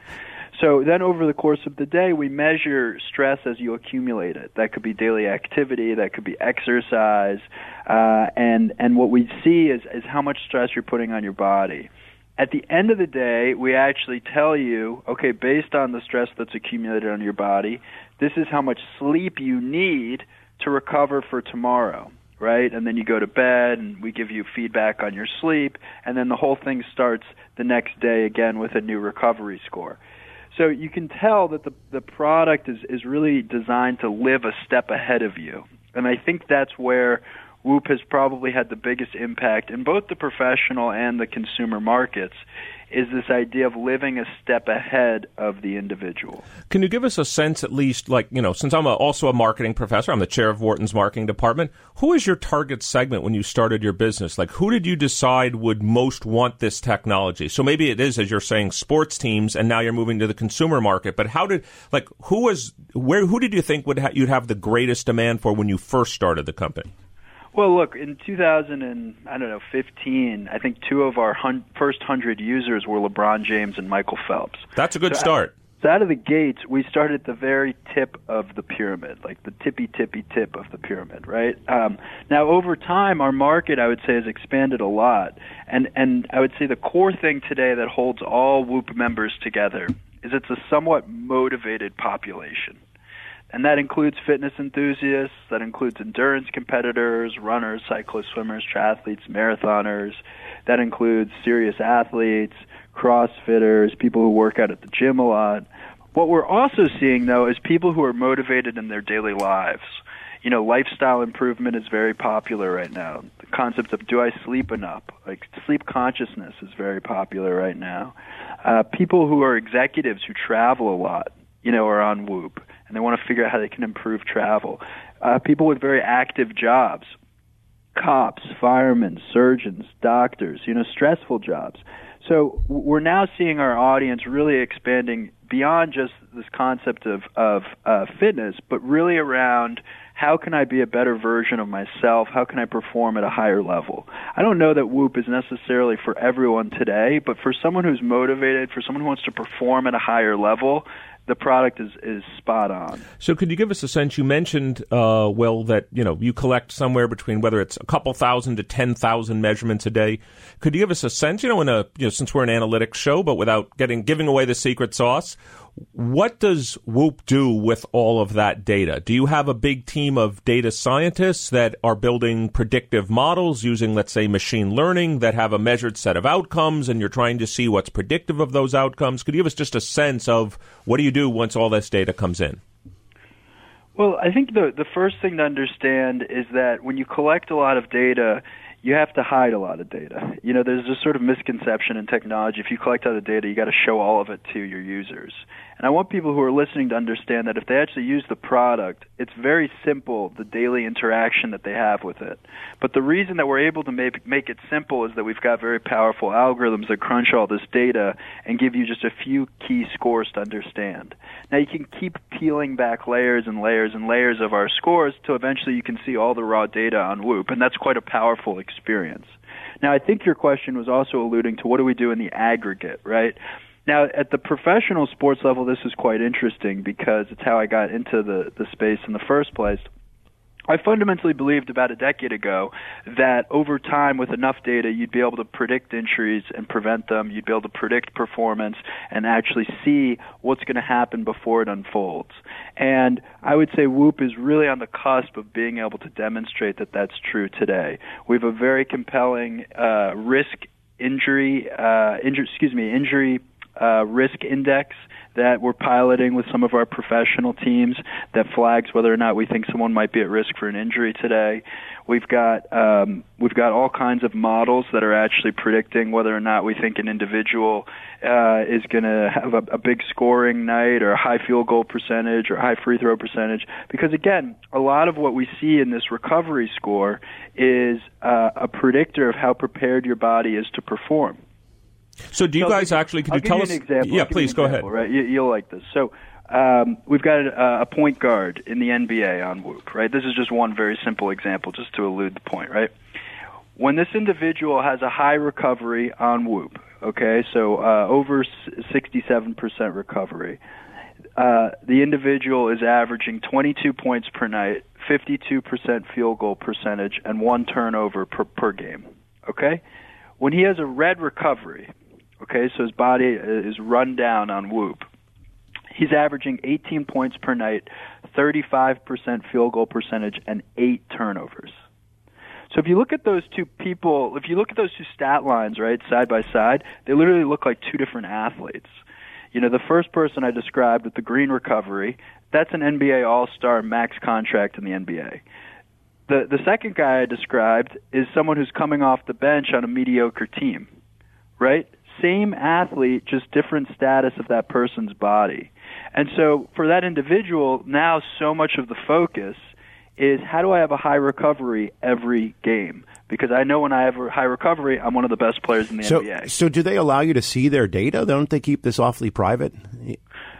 So then over the course of the day, we measure stress as you accumulate it. That could be daily activity, that could be exercise, uh, and, and what we see is, is how much stress you're putting on your body. At the end of the day, we actually tell you, okay, based on the stress that's accumulated on your body, this is how much sleep you need to recover for tomorrow, right? And then you go to bed and we give you feedback on your sleep, and then the whole thing starts the next day again with a new recovery score. So you can tell that the the product is is really designed to live a step ahead of you. And I think that's where Whoop has probably had the biggest impact in both the professional and the consumer markets is this idea of living a step ahead of the individual. Can you give us a sense, at least, like, you know, since I'm a, also a marketing professor, I'm the chair of Wharton's marketing department. Who is your target segment when you started your business? Like, who did you decide would most want this technology? So maybe it is, as you're saying, sports teams, and now you're moving to the consumer market. But how did, like, who was, where, who did you think would ha- you'd have the greatest demand for when you first started the company? Well, look, in 2000 and I don't know 15, I think two of our hun- first hundred users were LeBron James and Michael Phelps. That's a good So- start. So out of the gates, we started at the very tip of the pyramid, like the tippy tippy tip of the pyramid, right? Um, now, over time, our market, I would say, has expanded a lot, and and I would say the core thing today that holds all Whoop members together is it's a somewhat motivated population. And that includes fitness enthusiasts, that includes endurance competitors, runners, cyclists, swimmers, triathletes, marathoners. That includes serious athletes, crossfitters, people who work out at the gym a lot. What we're also seeing, though, is people who are motivated in their daily lives. You know, lifestyle improvement is very popular right now. The concept of do I sleep enough? Like sleep consciousness is very popular right now. Uh, people who are executives who travel a lot, you know, are on Whoop, and they want to figure out how they can improve travel. Uh, people with very active jobs, cops, firemen, surgeons, doctors, you know, stressful jobs. So we're now seeing our audience really expanding beyond just this concept of of uh, fitness, but really around how can I be a better version of myself? How can I perform at a higher level? I don't know that Whoop is necessarily for everyone today, but for someone who's motivated, for someone who wants to perform at a higher level, the product is, is spot on. So, could you give us a sense? You mentioned, uh, well, that you know you collect somewhere between whether it's a couple thousand to ten thousand measurements a day. Could you give us a sense? You know, in a you know, since we're an analytics show, but without getting giving away the secret sauce, what does Whoop do with all of that data? Do you have a big team of data scientists that are building predictive models using, let's say, machine learning that have a measured set of outcomes and you're trying to see what's predictive of those outcomes? Could you give us just a sense of what do you do once all this data comes in? Well, I think the the first thing to understand is that when you collect a lot of data, you have to hide a lot of data. You know, there's this sort of misconception in technology. If you collect all the data, you got to show all of it to your users. And I want people who are listening to understand that if they actually use the product, it's very simple, the daily interaction that they have with it. But the reason that we're able to make, make it simple is that we've got very powerful algorithms that crunch all this data and give you just a few key scores to understand. Now you can keep peeling back layers and layers and layers of our scores till eventually you can see all the raw data on Whoop, and that's quite a powerful experience. Now, I think your question was also alluding to what do we do in the aggregate, right? Now, at the professional sports level, this is quite interesting because it's how I got into the, the space in the first place. I fundamentally believed about a decade ago that over time, with enough data, you'd be able to predict injuries and prevent them. You'd be able to predict performance and actually see what's going to happen before it unfolds. And I would say Whoop is really on the cusp of being able to demonstrate that that's true today. We have a very compelling uh, risk injury, uh, injury, excuse me, injury uh, risk index that we're piloting with some of our professional teams that flags whether or not we think someone might be at risk for an injury today. We've got um, we've got all kinds of models that are actually predicting whether or not we think an individual uh, is going to have a, a big scoring night or a high field goal percentage or high free throw percentage. Because again, a lot of what we see in this recovery score is uh, a predictor of how prepared your body is to perform. So, do you So guys actually? Could I'll you tell give us? you an example. Yeah, I'll give you please go example, ahead. Right, you, you'll like this. So. Um, we've got a, a point guard in the NBA on Whoop, right? This is just one very simple example, just to elude the point, right? When this individual has a high recovery on Whoop, okay, so uh, over 67% recovery, uh, the individual is averaging 22 points per night, 52% field goal percentage, and one turnover per, per game. Okay? When he has a red recovery, okay, so his body uh, is run down on Whoop, he's averaging 18 points per night, 35% field goal percentage, and eight turnovers. So if you look at those two people, if you look at those two stat lines, right, side by side, they literally look like two different athletes. You know, the first person I described with the green recovery, that's an NBA All-Star max contract in the NBA. The the second guy I described is someone who's coming off the bench on a mediocre team. Right? Same athlete, just different status of that person's body. And so for that individual, now so much of the focus is how do I have a high recovery every game? Because I know when I have a high recovery, I'm one of the best players in the So, NBA. so do they allow you to see their data? Don't they keep this awfully private?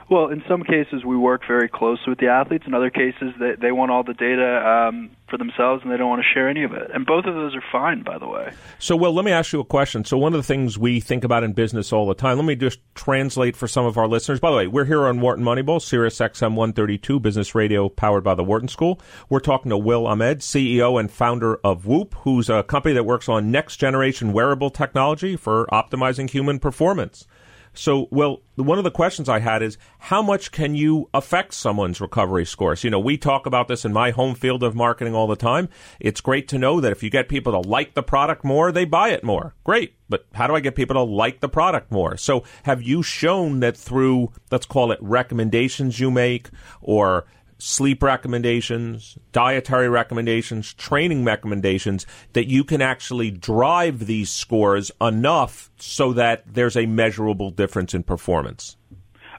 Well, in some cases, we work very closely with the athletes. In other cases, they, they want all the data um, for themselves and they don't want to share any of it. And both of those are fine, by the way. So, Will, let me ask you a question. So, one of the things we think about in business all the time, let me just translate for some of our listeners. By the way, we're here on Wharton Moneyball, Sirius XM 132, Business Radio, powered by the Wharton School. We're talking to Will Ahmed, CEO and founder of Whoop, who's a company that works on next generation wearable technology for optimizing human performance. So, well, one of the questions I had is how much can you affect someone's recovery scores? You know, we talk about this in my home field of marketing all the time. It's great to know that if you get people to like the product more, they buy it more. Great. But how do I get people to like the product more? So, have you shown that through, let's call it recommendations you make or sleep recommendations, dietary recommendations, training recommendations, that you can actually drive these scores enough so that there's a measurable difference in performance?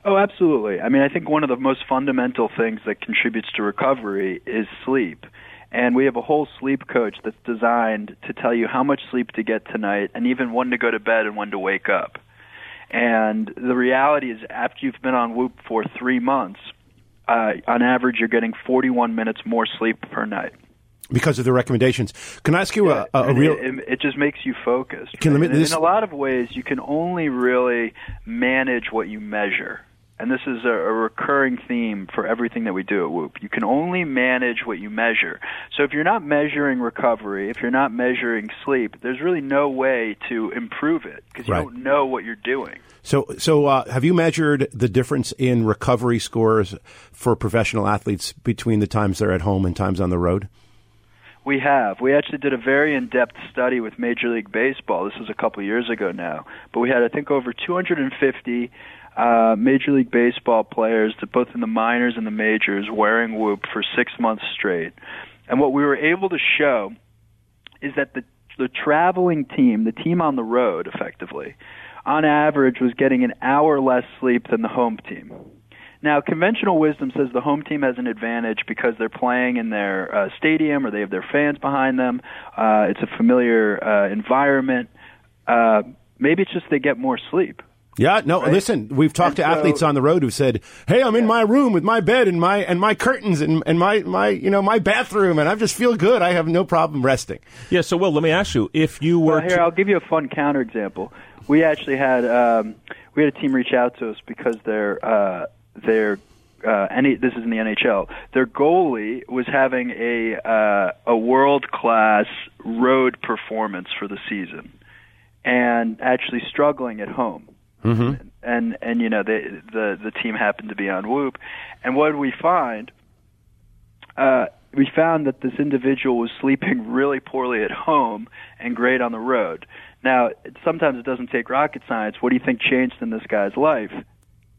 Oh, absolutely. I mean, I think one of the most fundamental things that contributes to recovery is sleep. And we have a whole sleep coach that's designed to tell you how much sleep to get tonight and even when to go to bed and when to wake up. And the reality is, after you've been on Whoop for three months, uh, on average, you're getting 41 minutes more sleep per night. Because of the recommendations. Can I ask you a, a, a real? It, it, just makes you focused. Can right? me- this- in a lot of ways, you can only really manage what you measure. And this is a, a recurring theme for everything that we do at Whoop. You can only manage what you measure. So if you're not measuring recovery, if you're not measuring sleep, there's really no way to improve it because you Right. don't know what you're doing. So, so uh, have you measured the difference in recovery scores for professional athletes between the times they're at home and times on the road? We have. We actually did a very in-depth study with Major League Baseball. This was a couple of years ago now, but we had I think over 250 uh, Major League Baseball players, to both in the minors and the majors, wearing Whoop for six months straight. And what we were able to show is that the the traveling team, the team on the road, effectively, on average, was getting an hour less sleep than the home team. Now, conventional wisdom says the home team has an advantage because they're playing in their uh, stadium or they have their fans behind them. Uh, it's a familiar uh, environment. Uh, maybe it's just they get more sleep. Yeah, no. Right? Listen, we've talked And to so- athletes on the road who've said, "Hey, I'm in my room with my bed and my and my curtains and and my my you know my bathroom, and I just feel good. I have no problem resting." Yeah. So, Will, let me ask you: if you were Well, here to- I'll give you a fun counterexample. We actually had um, we had a team reach out to us because their uh, their uh, any this is in the NHL. Their goalie was having a uh, a world class road performance for the season, and actually struggling at home. Mm-hmm. And and you know the the the team happened to be on Whoop, and what did we find? uh, we found that this individual was sleeping *laughs* really poorly at home and great on the road. Now, it- sometimes it doesn't take rocket science. What do you think changed in this guy's life?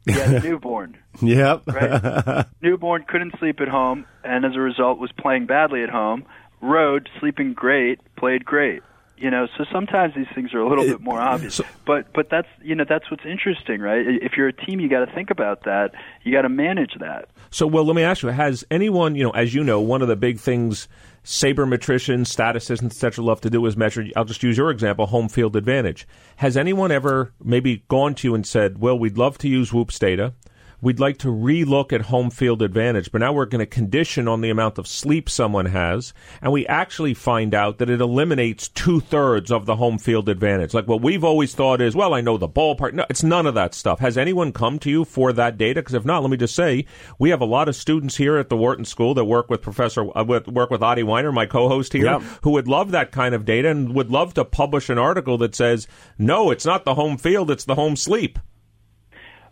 He had a *laughs* newborn. Yep. Right? *laughs* newborn couldn't sleep at home, and as a result, was playing badly at home. Road, sleeping great, played great. You know, so sometimes these things are a little bit more obvious. but but that's you know that's what's interesting, right? If you're a team, you got to think about that. You got to manage that. So, well, let me ask you: Has anyone, you know, as you know, one of the big things sabermetricians, statisticians, etc., love to do is measure. I'll just use your example: home field advantage. Has anyone ever maybe gone to you and said, "Well, we'd love to use Whoops data. We'd like to relook at home field advantage, but now we're going to condition on the amount of sleep someone has, and we actually find out that it eliminates two thirds of the home field advantage. Like what we've always thought is, well, I know the ballpark. No, it's none of that stuff. Has anyone come to you for that data? Because if not, let me just say we have a lot of students here at the Wharton School that work with Professor uh, with, work with Adi Wyner, my co-host here, Yep. who would love that kind of data and would love to publish an article that says, no, it's not the home field, it's the home sleep.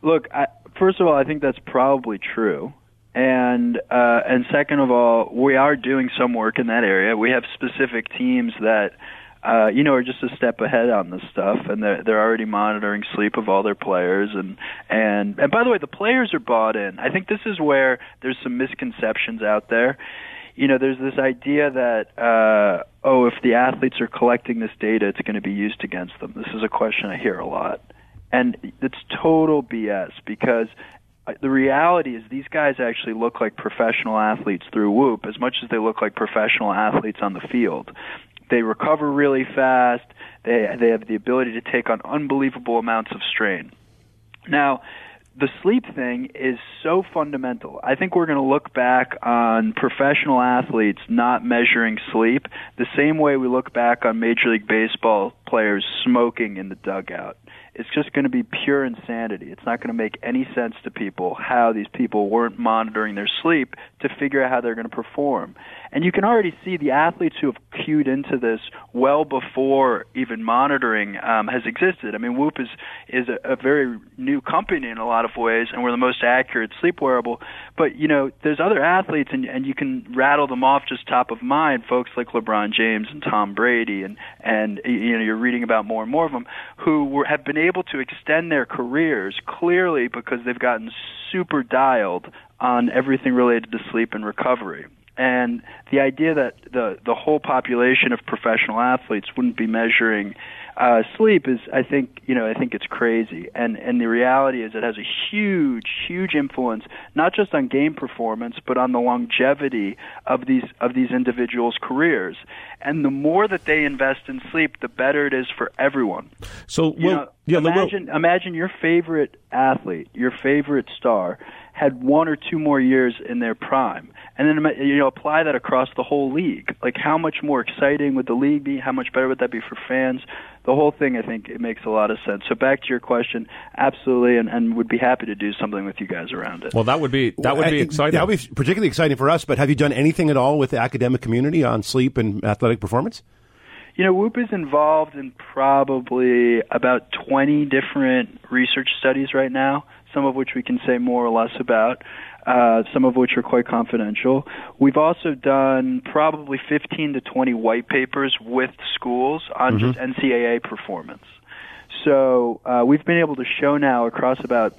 Look, I, first of all, I think that's probably true, and uh, and second of all, we are doing some work in that area. We have specific teams that. Uh, you know, are just a step ahead on this stuff, and they're they're already monitoring sleep of all their players, and and and by the way, the players are bought in. I think this is where there's some misconceptions out there. You know, there's this idea that uh, oh, if the athletes are collecting this data, it's going to be used against them. This is a question I hear a lot and it's total BS because uh, the reality is these guys actually look like professional athletes through Whoop as much as they look like professional athletes on the field. They recover really fast. They they have the ability to take on unbelievable amounts of strain. Now, the sleep thing is so fundamental. I think we're going to look back on professional athletes not measuring sleep the same way we look back on Major League Baseball players smoking in the dugout. It's just going to be pure insanity. It's not going to make any sense to people how these people weren't monitoring their sleep to figure out how they're going to perform. And you can already see the athletes who have cued into this well before even monitoring um, has existed. I mean, Whoop is is a, a very new company in a lot of ways, and we're the most accurate sleep wearable. But you know, there's other athletes, and and you can rattle them off just top of mind. Folks like LeBron James and Tom Brady, and and you know, you're reading about more and more of them who were, have been able to extend their careers clearly because they've gotten super dialed on everything related to sleep and recovery. And the idea that the the whole population of professional athletes wouldn't be measuring uh, sleep is, I think, you know, I think it's crazy. And and the reality is, it has a huge, huge influence not just on game performance, but on the longevity of these of these individuals' careers. And the more that they invest in sleep, the better it is for everyone. So, You well, know- Yeah, imagine imagine your favorite athlete, your favorite star, had one or two more years in their prime, and then you know apply that across the whole league. Like how much more exciting would the league be? How much better would that be for fans? The whole thing, I think, it makes a lot of sense. So back to your question, absolutely, and, and would be happy to do something with you guys around it. Well, that would be that would be exciting. That would be particularly exciting for us. But have you done anything at all with the academic community on sleep and athletic performance? You know, Whoop is involved in probably about 20 different research studies right now, some of which we can say more or less about, uh, some of which are quite confidential. We've also done probably 15 to 20 white papers with schools on just NCAA performance. So uh, we've been able to show now across about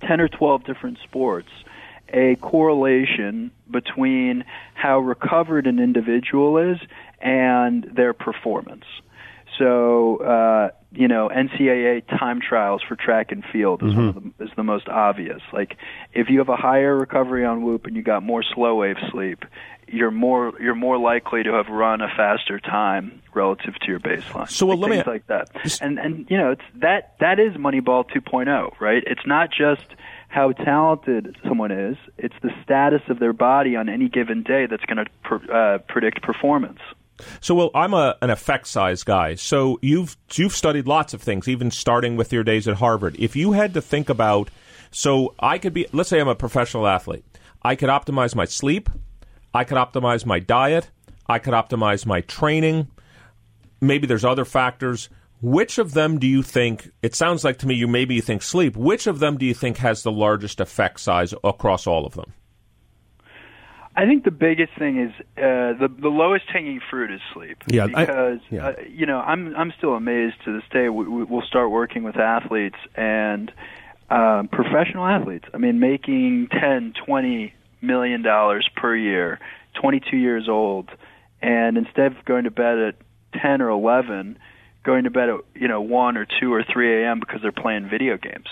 10 or 12 different sports a correlation between how recovered an individual is and their performance. So, uh, you know, NCAA time trials for track and field is, one of the, is the most obvious. Like, if you have a higher recovery on Whoop and you got more slow wave sleep, you're more you're more likely to have run a faster time relative to your baseline. So, well, like let me- like that. And and you know, it's that that is Moneyball 2.0, right? It's not just how talented someone is; it's the status of their body on any given day that's going to pr- uh, predict performance. So, well, I'm a an effect size guy. So you've you've studied lots of things, even starting with your days at Harvard. If you had to think about, so I could be, let's say I'm a professional athlete, I could optimize my sleep, I could optimize my diet, I could optimize my training. Maybe there's other factors. Which of them do you think? It sounds like to me you maybe you think sleep. Which of them do you think has the largest effect size across all of them? I think the biggest thing is uh, the the lowest hanging fruit is sleep. Yeah, I- because yeah. Uh, you know I'm I'm still amazed to this day. We, we- we'll start working with athletes and um, professional athletes. I mean, making ten, twenty million dollars per year, 22 years old, and instead of going to bed at 10 or 11, going to bed at you know 1 or 2 or 3 a.m. because they're playing video games.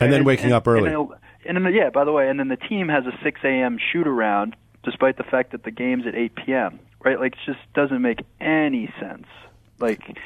And then waking up early. And, then- and then, yeah, by the way, and then the team has a 6 a.m. shoot around, despite the fact that the game's at 8 p.m. Right? Like, it just doesn't make any sense. Like,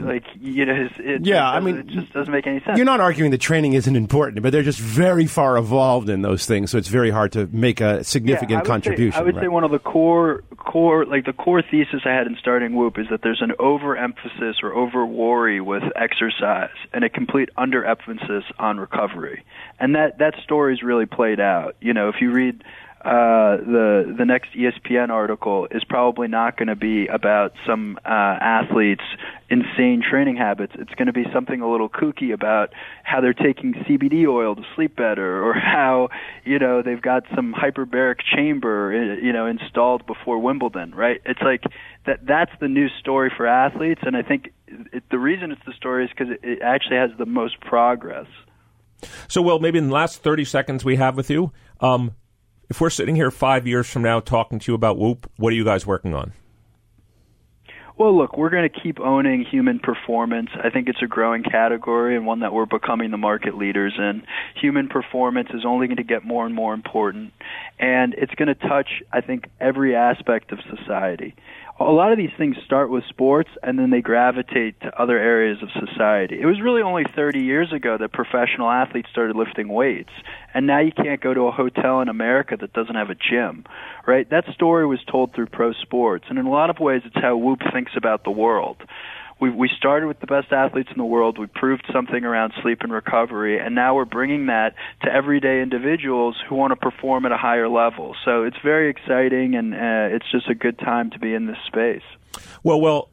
like you know, it's, it Yeah, just I mean, it just doesn't make any sense. You're not arguing that training isn't important, but they're just very far evolved in those things, so it's very hard to make a significant yeah, I contribution. Say, I would right? say one of the core core like the core thesis I had in starting Whoop is that there's an overemphasis or over worry with exercise and a complete underemphasis on recovery. And that that story's really played out. You know, if you read uh, the the next ESPN article is probably not going to be about some uh, athletes' insane training habits. It's going to be something a little kooky about how they're taking CBD oil to sleep better, or how you know they've got some hyperbaric chamber uh, you know installed before Wimbledon. Right? It's like that. That's the new story for athletes, and I think it, the reason it's the story is because it, it actually has the most progress. So, well, maybe in the last 30 seconds we have with you, um, if we're sitting here five years from now talking to you about Whoop, what are you guys working on? Well, look, we're going to keep owning human performance. I think it's a growing category and one that we're becoming the market leaders in. Human performance is only going to get more and more important, and it's going to touch, I think, every aspect of society. A lot of these things start with sports and then they gravitate to other areas of society. It was really only 30 years ago that professional athletes started lifting weights, and now you can't go to a hotel in America that doesn't have a gym, right? That story was told through pro sports, and in a lot of ways, it's how Whoop thinks about the world. We we started with the best athletes in the world. We proved something around sleep and recovery, and now we're bringing that to everyday individuals who want to perform at a higher level. So it's very exciting, and uh, it's just a good time to be in this space. Well, well,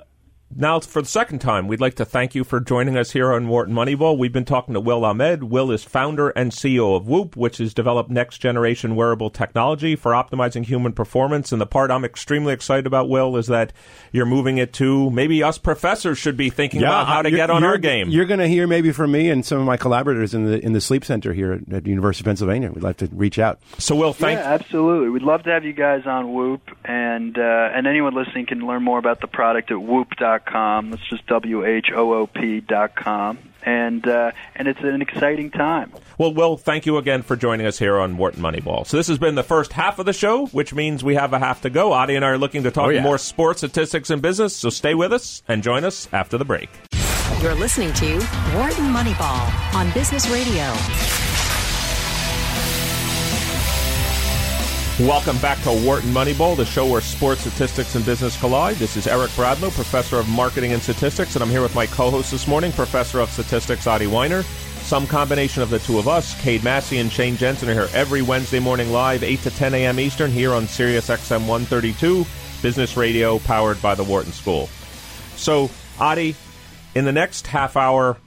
now for the second time, we'd like to thank you for joining us here on Wharton Moneyball. We've been talking to Will Ahmed. Will is founder and CEO of Whoop, which has developed next generation wearable technology for optimizing human performance. And the part I'm extremely excited about, Will, is that you're moving it to maybe us professors should be thinking about how to get on our game. You're going to hear maybe from me and some of my collaborators in the in the sleep center here at, at the University of Pennsylvania. We'd like to reach out. So, Will, thank yeah, absolutely. We'd love to have you guys on Whoop, and uh, and anyone listening can learn more about the product at Whoop.com. That's just W H O O P dot com, and uh, and it's an exciting time. Well, Will, thank you again for joining us here on Wharton Moneyball. So this has been the first half of the show, which means we have a half to go. Adi and I are looking to talk Oh, yeah. more sports, statistics, and business. So stay with us and join us after the break. You're listening to Wharton Moneyball on Business Radio. Welcome back to Wharton Moneyball, the show where sports, statistics, and business collide. This is Eric Bradlow, professor of marketing and statistics, and I'm here with my co-host this morning, professor of statistics, Adi Wyner. Some combination of the two of us, Cade Massey and Shane Jensen, are here every Wednesday morning live, 8 to 10 a.m. Eastern, here on Sirius XM 132, business radio powered by the Wharton School. So, Adi, in the next half hour,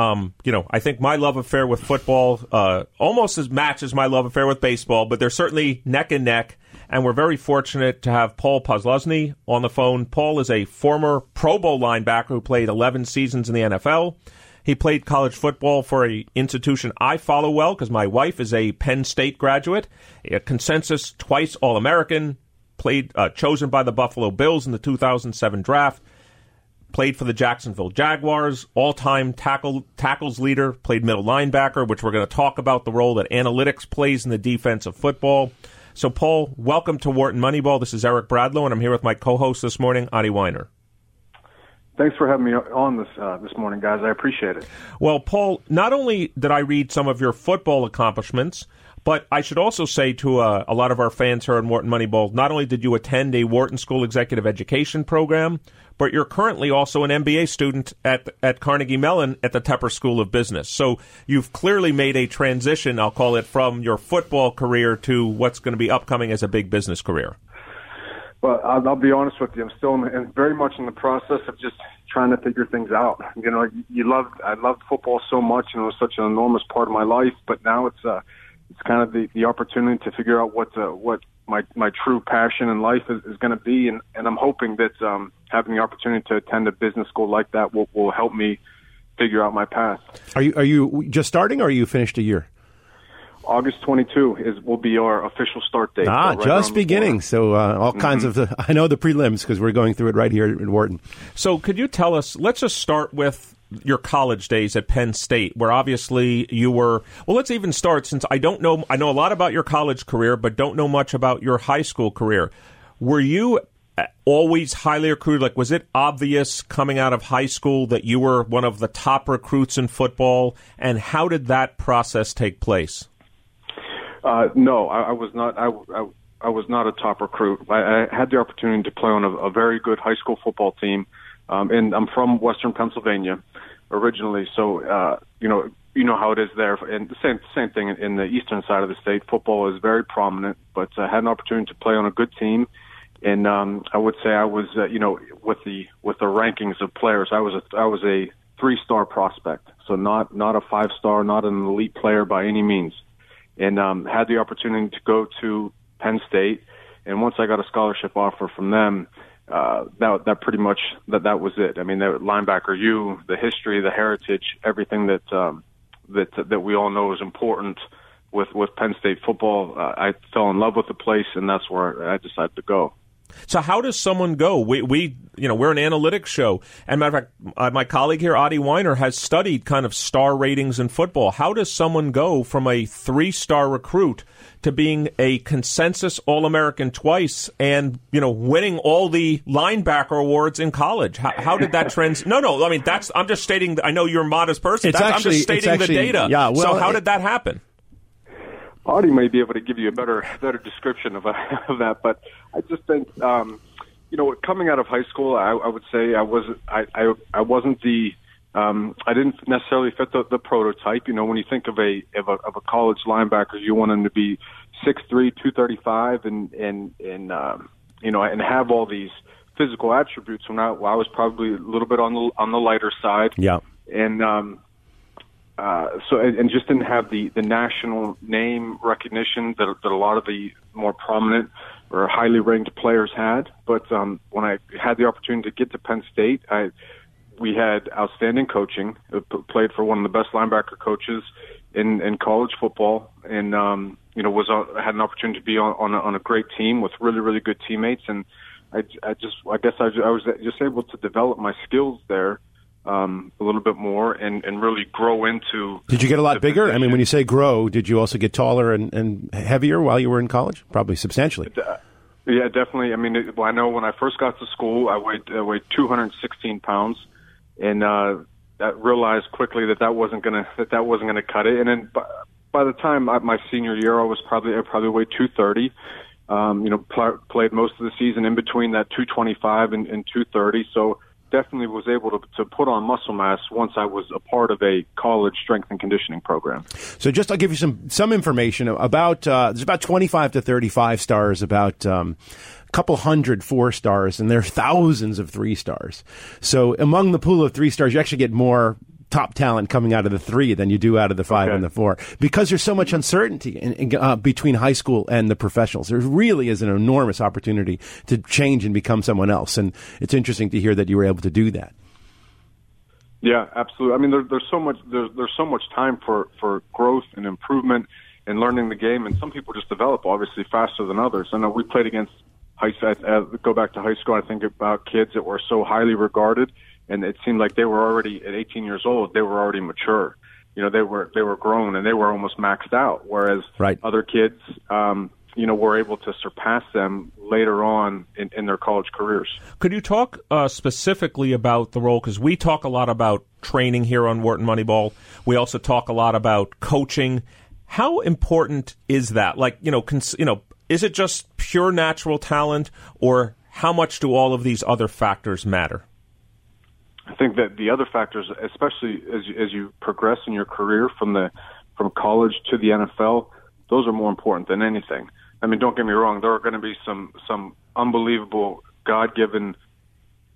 um, you know, I think my love affair with football uh, almost as matches my love affair with baseball, but they're certainly neck and neck. And we're very fortunate to have Paul Posluszny on the phone. Paul is a former Pro Bowl linebacker who played 11 seasons in the NFL. He played college football for a institution I follow well because my wife is a Penn State graduate, a consensus twice All American, played uh, chosen by the Buffalo Bills in the 2007 draft played for the Jacksonville Jaguars, all-time tackle tackles leader, played middle linebacker, which we're going to talk about the role that analytics plays in the defense of football. So, Paul, welcome to Wharton Moneyball. This is Eric Bradlow, and I'm here with my co-host this morning, Adi Wyner. Thanks for having me on this uh, this morning, guys. I appreciate it. Well, Paul, not only did I read some of your football accomplishments, but I should also say to uh, a lot of our fans here on Wharton Moneyball, not only did you attend a Wharton School Executive Education program, but you're currently also an MBA student at at Carnegie Mellon at the Tepper School of Business. So you've clearly made a transition, I'll call it, from your football career to what's going to be upcoming as a big business career. Well, I'll, I'll be honest with you. I'm still in, in, very much in the process of just trying to figure things out. You know, you love I loved football so much, and it was such an enormous part of my life. But now it's uh, it's kind of the the opportunity to figure out what uh, what my my true passion in life is, is going to be, and and I'm hoping that um, having the opportunity to attend a business school like that will will help me figure out my path. Are you are you just starting, or are you finished a year? August 22 is will be our official start date. Ah, right just beginning. So uh, all mm-hmm. kinds of the, *laughs* I know the prelims because we're going through it right here in Wharton. So could you tell us? Let's just start with your college days at Penn State, where obviously you were. Well, let's even start since I don't know. I know a lot about your college career, but don't know much about your high school career. Were you always highly recruited? Like, was it obvious coming out of high school that you were one of the top recruits in football? And how did that process take place? Uh, no, I, I was not. I, I, I was not a top recruit. I, I had the opportunity to play on a, a very good high school football team, um, and I'm from Western Pennsylvania originally. So, uh, you know, you know how it is there, and the same same thing in the eastern side of the state. Football is very prominent, but I had an opportunity to play on a good team, and um, I would say I was, uh, you know, with the with the rankings of players, I was a I was a three star prospect, so not not a five star, not an elite player by any means, and um, had the opportunity to go to Penn State, and once I got a scholarship offer from them uh, that that pretty much that that was it. I mean, the linebacker, you, the history, the heritage, everything that um, that that we all know is important with with Penn State football. Uh, I fell in love with the place, and that's where I decided to go. So how does someone go? We, we, you know, we're an analytics show, and matter of fact, uh, my colleague here, Adi Wyner, has studied kind of star ratings in football. How does someone go from a three-star recruit to being a consensus All-American twice, and you know, winning all the linebacker awards in college? How, how did that trans? no, no. I mean, that's. I'm just stating. I know you're a modest person. Actually, I'm just stating actually, the data. Yeah. Well, so how it, did that happen? Adi may be able to give you a better better description of, *laughs* of that, but I just think um, you know coming out of high school, I, I would say I wasn't I, I I wasn't the um, I didn't necessarily fit the, the prototype. You know, when you think of a of a, of a college linebacker, you want him to be six three, two thirty five, and and and um, you know, and have all these physical attributes. When I, well, I was probably a little bit on the on the lighter side. Yeah. And um, uh, so and just didn't have the the national name recognition that that a lot of the more prominent or highly ranked players had. But um, when I had the opportunity to get to Penn State, I we had outstanding coaching. Played for one of the best linebacker coaches in in college football, and um, you know was uh, had an opportunity to be on on a, on a great team with really really good teammates, and I, I just I guess I, I was just able to develop my skills there um, a little bit more and, and really grow into. Did you get a lot bigger? Position. I mean, when you say grow, did you also get taller and, and heavier while you were in college? Probably substantially. Uh, yeah, definitely. I mean, it, well, I know when I first got to school, I weighed I weighed 216 pounds, and uh, realized quickly that that wasn't gonna that that wasn't gonna cut it. And then by, by the time I, my senior year, I was probably I probably weighed 230. Um, you know, pl- played most of the season in between that 225 and, and 230. So definitely was able to, to put on muscle mass once I was a part of a college strength and conditioning program. So just I'll give you some some information about uh, there's about 25 to 35 stars, about um, couple hundred four stars, and there are thousands of three stars. So among the pool of three stars, you actually get more top talent coming out of the three than you do out of the five Okay. and the four because there's so much uncertainty in, in, uh, between high school and the professionals. There really is an enormous opportunity to change and become someone else, and it's interesting to hear that you were able to do that. Yeah, absolutely. I mean, there, there's so much there's, there's so much time for for growth and improvement and learning the game, and some people just develop obviously faster than others. I know we played against high uh, go back to high school. I think about kids that were so highly regarded, and it seemed like they were already at 18 years old. They were already mature. You know, they were they were grown and they were almost maxed out. Whereas Right. other kids, um, you know, were able to surpass them later on in, in their college careers. Could you talk uh, specifically about the role? Because we talk a lot about training here on Wharton Moneyball. We also talk a lot about coaching. How important is that? Like, you know, cons- you know, is it just pure natural talent, or how much do all of these other factors matter? I think that the other factors, especially as you, as you progress in your career from the from college to the NFL, those are more important than anything. I mean, don't get me wrong. There are going to be some some unbelievable God given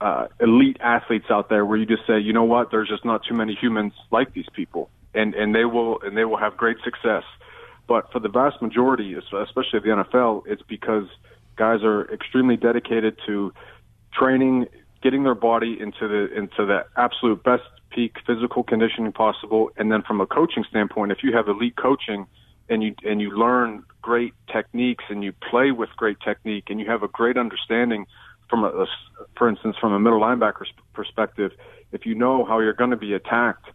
uh, elite athletes out there where you just say, you know what? There's just not too many humans like these people, and and they will and they will have great success. But for the vast majority, especially the NFL, it's because guys are extremely dedicated to training, getting their body into the into the absolute best peak physical conditioning possible, and then from a coaching standpoint, if you have elite coaching and you and you learn great techniques and you play with great technique and you have a great understanding from a, for instance from a middle linebacker's perspective, if you know how you're going to be attacked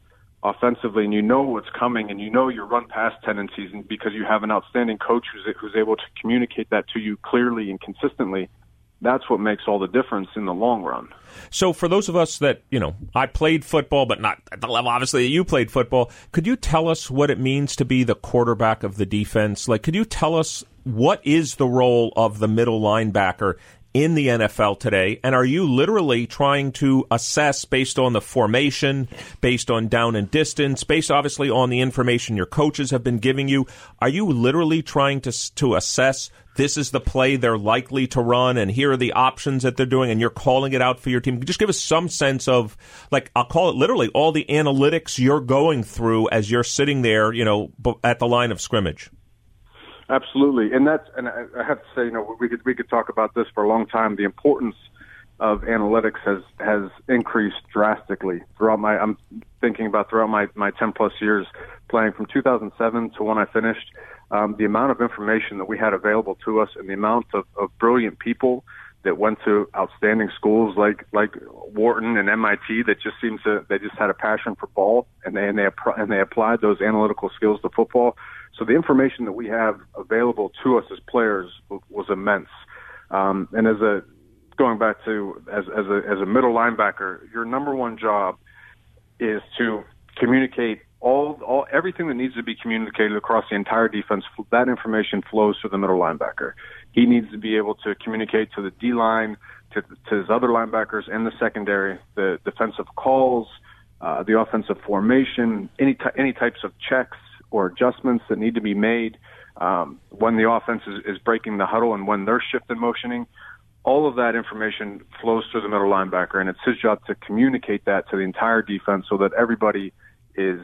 offensively and you know what's coming and you know your run pass tendencies and because you have an outstanding coach who's, who's able to communicate that to you clearly and consistently that's what makes all the difference in the long run. So, for those of us that, you know, I played football, but not at the level, obviously, that you played football, could you tell us what it means to be the quarterback of the defense? Like, could you tell us what is the role of the middle linebacker in the NFL today? And are you literally trying to assess based on the formation, based on down and distance, based obviously on the information your coaches have been giving you? Are you literally trying to, to assess this is the play they're likely to run and here are the options that they're doing and you're calling it out for your team? Just give us some sense of, like, I'll call it literally all the analytics you're going through as you're sitting there, you know, at the line of scrimmage. Absolutely, and that's and I have to say, you know, we could we could talk about this for a long time. The importance of analytics has has increased drastically throughout my. I'm thinking about throughout my my 10 plus years playing from 2007 to when I finished. Um, the amount of information that we had available to us, and the amount of, of brilliant people that went to outstanding schools like like Wharton and MIT that just seems to they just had a passion for ball and they and they and they applied those analytical skills to football. So the information that we have available to us as players was immense. Um, and as a going back to as as a as a middle linebacker, your number one job is to communicate all all everything that needs to be communicated across the entire defense. That information flows to the middle linebacker. He needs to be able to communicate to the D line, to, to his other linebackers in the secondary, the defensive calls, uh, the offensive formation, any ty- any types of checks or adjustments that need to be made um, when the offense is, is breaking the huddle and when they're shift and motioning. All of that information flows through the middle linebacker, and it's his job to communicate that to the entire defense so that everybody is,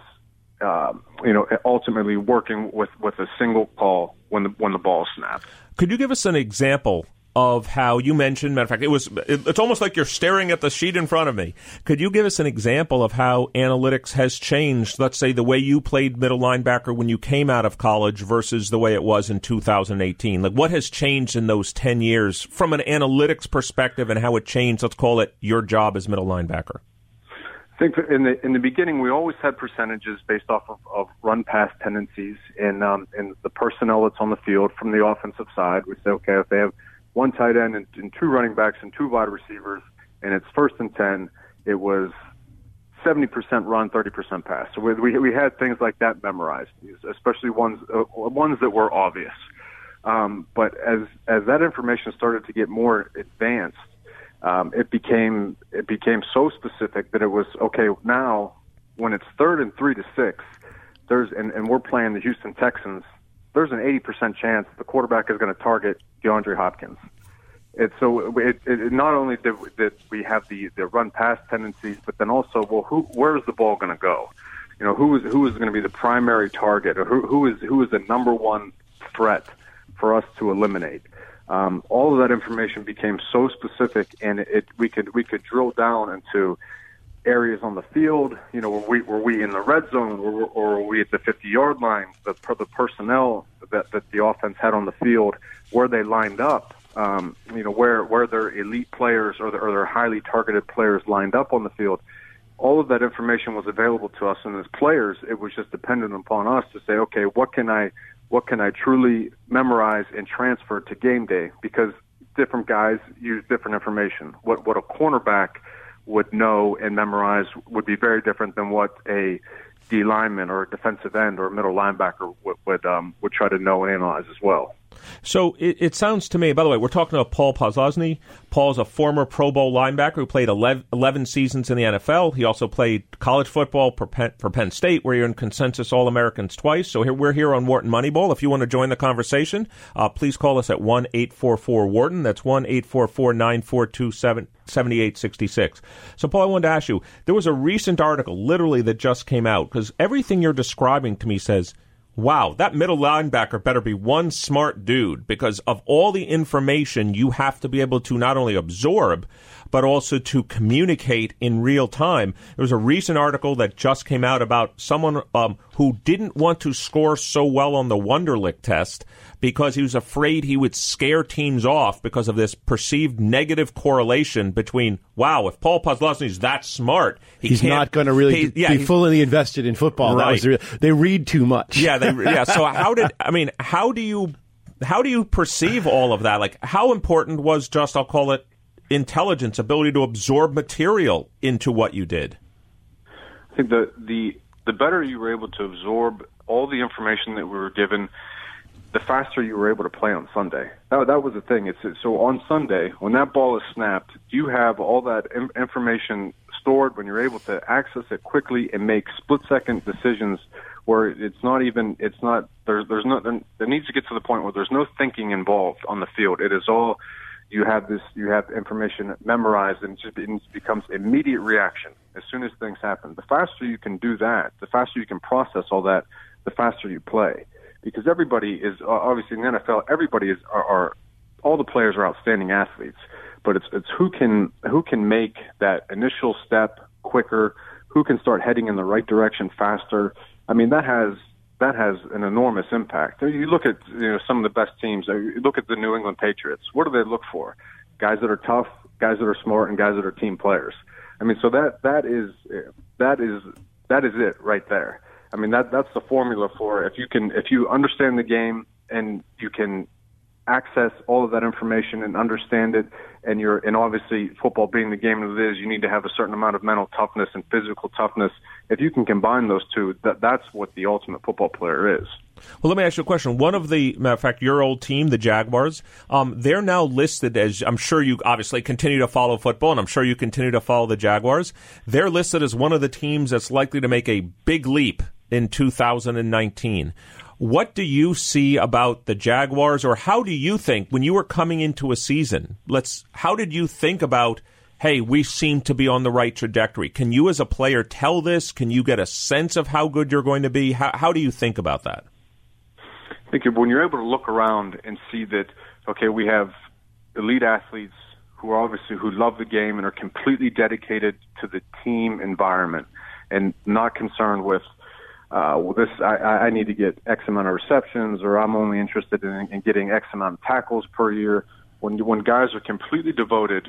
um, you know, ultimately working with, with a single call when the when the ball snaps. Could you give us an example of how you mentioned? Matter of fact, it was it, it's almost like you're staring at the sheet in front of me. Could you give us an example of how analytics has changed? Let's say the way you played middle linebacker when you came out of college versus the way it was in 2018. Like what has changed in those 10 years from an analytics perspective and how it changed? Let's call it your job as middle linebacker. I think in the in the beginning we always had percentages based off of, of run pass tendencies and um, and the personnel that's on the field from the offensive side. We say okay if they have one tight end and, and two running backs and two wide receivers and it's first and ten, it was seventy percent run, thirty percent pass. So we, we we had things like that memorized, especially ones uh, ones that were obvious. Um, but as as that information started to get more advanced, um, it became it became so specific that it was okay now when it's third and three to six. There's and, and we're playing the Houston Texans. There's an 80% chance the quarterback is going to target DeAndre Hopkins. And so it, it, not only did, did we have the the run pass tendencies, but then also, well, who where is the ball going to go? You know, who is who is going to be the primary target, or who who is who is the number one threat for us to eliminate? Um, all of that information became so specific, and it we could we could drill down into areas on the field. You know, were we were we in the red zone, or, or were we at the 50 yard line? The the personnel that that the offense had on the field, where they lined up um, you know, where where their elite players or, the, or their highly targeted players lined up on the field. All of that information was available to us, and as players, it was just dependent upon us to say, okay, what can I what can I truly memorize and transfer to game day? Because different guys use different information. What what a cornerback would know and memorize would be very different than what a D lineman or a defensive end or a middle linebacker would would, um, would try to know and analyze as well. So it, it, sounds to me, by the way, we're talking about Paul Posluszny. Paul's a former Pro Bowl linebacker who played 11, 11 seasons in the NFL. He also played college football for Penn, for Penn State, where you're in consensus All Americans twice. So here, we're here on Wharton Moneyball. If you want to join the conversation, uh, please call us at 1 844 Wharton. That's 1 844 942 7866. So, Paul, I wanted to ask you there was a recent article, literally, that just came out because everything you're describing to me says Wow, that middle linebacker better be one smart dude because of all the information you have to be able to not only absorb, but also to communicate in real time. There was a recent article that just came out about someone um, who didn't want to score so well on the Wonderlic test because he was afraid he would scare teams off because of this perceived negative correlation between, wow, if Paul is that smart, he he's not going to really he, yeah, be fully invested in football. Right. Was, they read too much. Yeah, they, yeah. So *laughs* how did I mean? How do you how do you perceive all of that? Like, how important was just I'll call it intelligence, ability to absorb material into what you did? I think the the the better you were able to absorb all the information that we were given the faster you were able to play on Sunday. That, that was the thing. It's so on Sunday when that ball is snapped, you have all that in, information stored when you're able to access it quickly and make split second decisions where it's not even it's not there's there's no there, there needs to get to the point where there's no thinking involved on the field. It is all you have this you have information memorized and it just it becomes immediate reaction as soon as things happen. The faster you can do that, the faster you can process all that, the faster you play because everybody is obviously in the NFL. Everybody is are, are all the players are outstanding athletes, but it's it's who can who can make that initial step quicker, who can start heading in the right direction faster. I mean that has that has an enormous impact. You look at you know some of the best teams. You look at the New England Patriots. What do they look for? Guys that are tough, guys that are smart, and guys that are team players. I mean, so that that is that is that is it right there. I mean that that's the formula for if you can if you understand the game and you can access all of that information and understand it and you're and obviously football being the game that it is you need to have a certain amount of mental toughness and physical toughness if you can combine those two that that's what the ultimate football player is well, let me ask you a question. One of the, matter of fact, your old team, the Jaguars, um, they're now listed as, I'm sure you obviously continue to follow football, and I'm sure you continue to follow the Jaguars. They're listed as one of the teams that's likely to make a big leap in 2019. What do you see about the Jaguars, or how do you think when you were coming into a season? Let's. How did you think about? Hey, we seem to be on the right trajectory. Can you, as a player, tell this? Can you get a sense of how good you're going to be? How, how do you think about that? I think when you're able to look around and see that, okay, we have elite athletes who are obviously who love the game and are completely dedicated to the team environment and not concerned with uh, well, this I, I need to get X amount of receptions, or I'm only interested in, in getting X amount of tackles per year. When when guys are completely devoted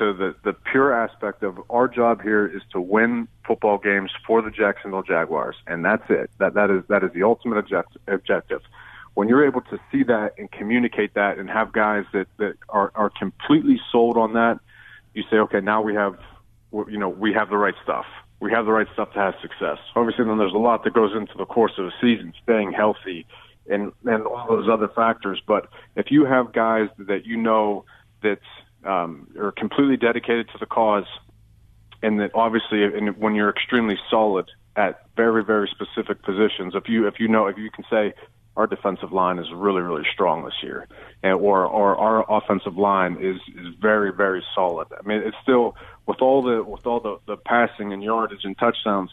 to the the pure aspect of our job here is to win football games for the Jacksonville Jaguars, and that's it. That that is that is the ultimate object, objective. When you're able to see that and communicate that, and have guys that that are are completely sold on that, you say, okay, now we have, you know, we have the right stuff we have the right stuff to have success. Obviously, then there's a lot that goes into the course of a season, staying healthy, and and all those other factors. But if you have guys that you know that um, are completely dedicated to the cause, and that obviously, and when you're extremely solid at very very specific positions, if you if you know if you can say our defensive line is really really strong this year, and or or our offensive line is is very very solid. I mean, it's still with all the with all the the passing and yardage and touchdowns.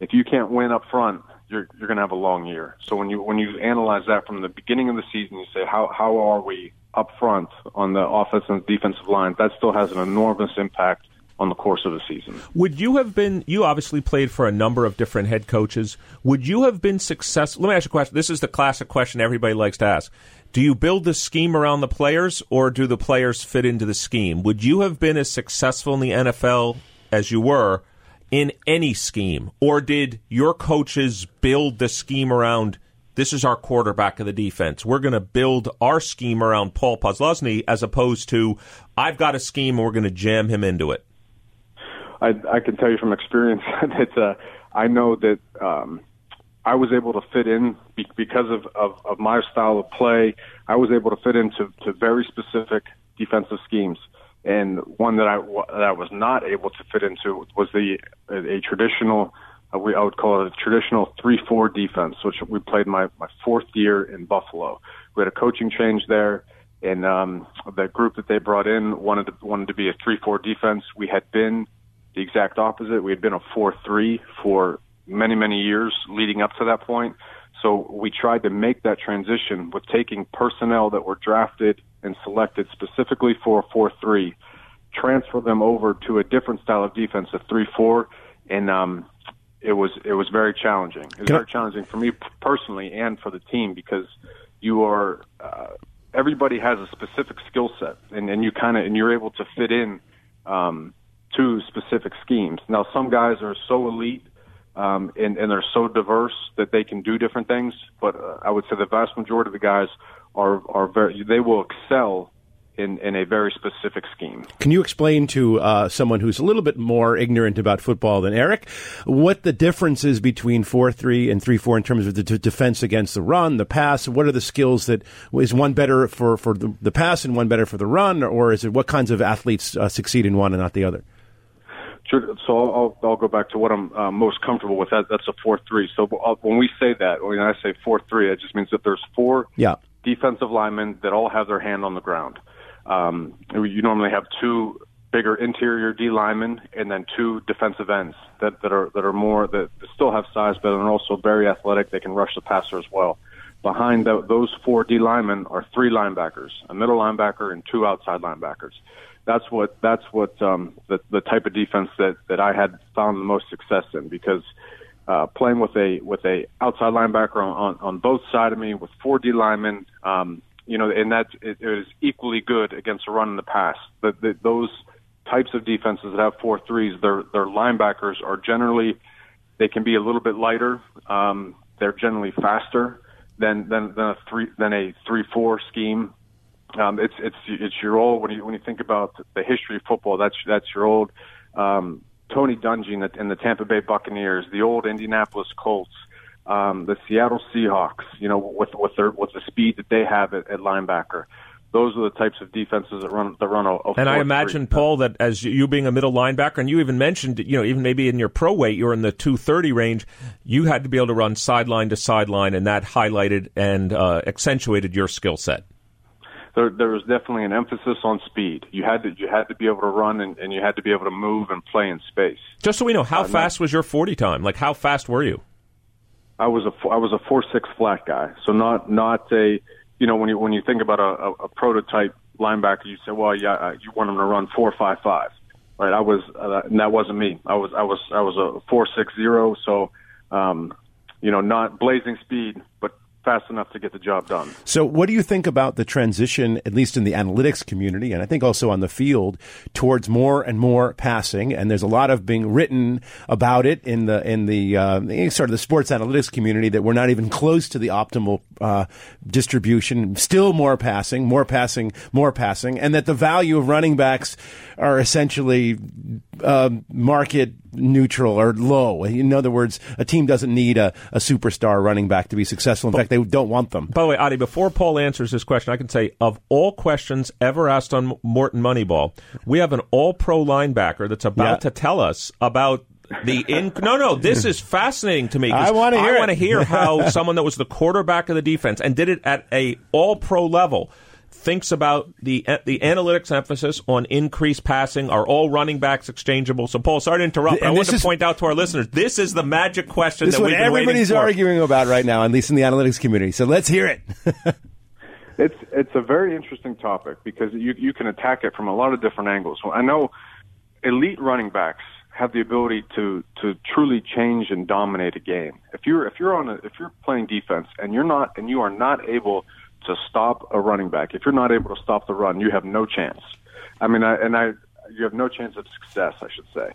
If you can't win up front, you're you're going to have a long year. So when you when you analyze that from the beginning of the season, you say how how are we up front on the offensive and defensive line? That still has an enormous impact on the course of the season. Would you have been? You obviously played for a number of different head coaches. Would you have been successful? Let me ask you a question. This is the classic question everybody likes to ask. Do you build the scheme around the players, or do the players fit into the scheme? Would you have been as successful in the NFL as you were in any scheme, or did your coaches build the scheme around? This is our quarterback of the defense. We're going to build our scheme around Paul Posluszny as opposed to I've got a scheme and we're going to jam him into it. I, I can tell you from experience *laughs* that uh, I know that um, I was able to fit in be- because of, of, of my style of play. I was able to fit into to very specific defensive schemes. And one that I that I was not able to fit into was the a, traditional uh, we I would call it a traditional three four defense, which we played my my fourth year in Buffalo. We had a coaching change there, and um, the group that they brought in wanted to wanted to be a three four defense. We had been the exact opposite. We had been a 4-3 for many, many years leading up to that point. So we tried to make that transition with taking personnel that were drafted and selected specifically for a 4-3, transfer them over to a different style of defense, a 3-4, and um, it was it was very challenging. It was very challenging for me personally and for the team because you are uh, everybody has a specific skill set, and, and you kind of and you're able to fit in. Um, to specific schemes. Now, some guys are so elite um, and, and they're so diverse that they can do different things. But uh, I would say the vast majority of the guys are are very they will excel in, in a very specific scheme. Can you explain to uh, someone who's a little bit more ignorant about football than Eric what the difference is between 4 3 and 3 4 in terms of the d- defense against the run, the pass? What are the skills that is one better for, for the, the pass and one better for the run? Or is it what kinds of athletes uh, succeed in one and not the other? Sure. So I'll, I'll go back to what I'm uh, most comfortable with. That, that's a four-three. So uh, when we say that, when I say four-three, it just means that there's four yeah. Defensive linemen that all have their hand on the ground. Um, you normally have two bigger interior D linemen and then two defensive ends that, that are that are more that still have size, but are also very athletic. They can rush the passer as well. Behind the, those four D linemen are three linebackers, a middle linebacker, and two outside linebackers that's what that's what um, the the type of defense that that I had found the most success in because uh, playing with a with a outside linebacker on on, on both sides of me with four D linemen, um, you know, and that it, it is equally good against a run in the pass. That those types of defenses that have four threes, their their linebackers are generally they can be a little bit lighter. Um, they're generally faster than than than a three than a three four scheme um, it's it's it's your old when you when you think about the history of football. That's that's your old um, Tony Dungy and the, and the Tampa Bay Buccaneers, the old Indianapolis Colts, um, the Seattle Seahawks. You know, with with their with the speed that they have at, at linebacker. Those are the types of defenses that run that run a. a and I imagine, Paul, that as you being a middle linebacker, and you even mentioned, you know, even maybe in your pro weight, you're in the two thirty range. You had to be able to run sideline to sideline, and that highlighted and uh, accentuated your skill set there there was definitely an emphasis on speed. You had to you had to be able to run and, and you had to be able to move and play in space. Just so we know, how uh, fast was your forty time? Like how fast were you? I was a I was a four six flat guy, so not not a you know when you when you think about a, a, a prototype linebacker, you say, well, yeah, uh, you want him to run four five five, right? I was uh, and that wasn't me. I was I was I was a four six zero, so um, you know not blazing speed, but fast enough to get the job done. So, what do you think about the transition, at least in the analytics community, and I think also on the field, towards more and more passing? And there's a lot of being written about it in the in the uh, sort of the sports analytics community that we're not even close to the optimal uh, distribution. Still more passing, more passing, more passing, and that the value of running backs are essentially um, market neutral or low. In other words, a team doesn't need a, a superstar running back to be successful. In fact, they don't want them. By the way, Adi, before Paul answers this question, I can say of all questions ever asked on Wharton Moneyball, we have an all pro linebacker that's about Yeah. to tell us about the in no no this is fascinating to me. I wanna hear I want to hear how *laughs* someone that was the quarterback of the defense and did it at a all pro level thinks about the the analytics emphasis on increased passing are all running backs exchangeable so Paul sorry to interrupt but I And want this to point out to our listeners this is the magic question This is that what we've been waiting everybody's for. arguing about right now, at least in the analytics community. So let's hear it. *laughs* It's it's a very interesting topic because you you can attack it from a lot of different angles. Well, I know elite running backs have the ability to to truly change and dominate a game. If you're if you're on a, if you're playing defense and you're not and you are not able to stop a running back, if you're not able to stop the run, you have no chance. I mean, I, and I you have no chance of success, I should say.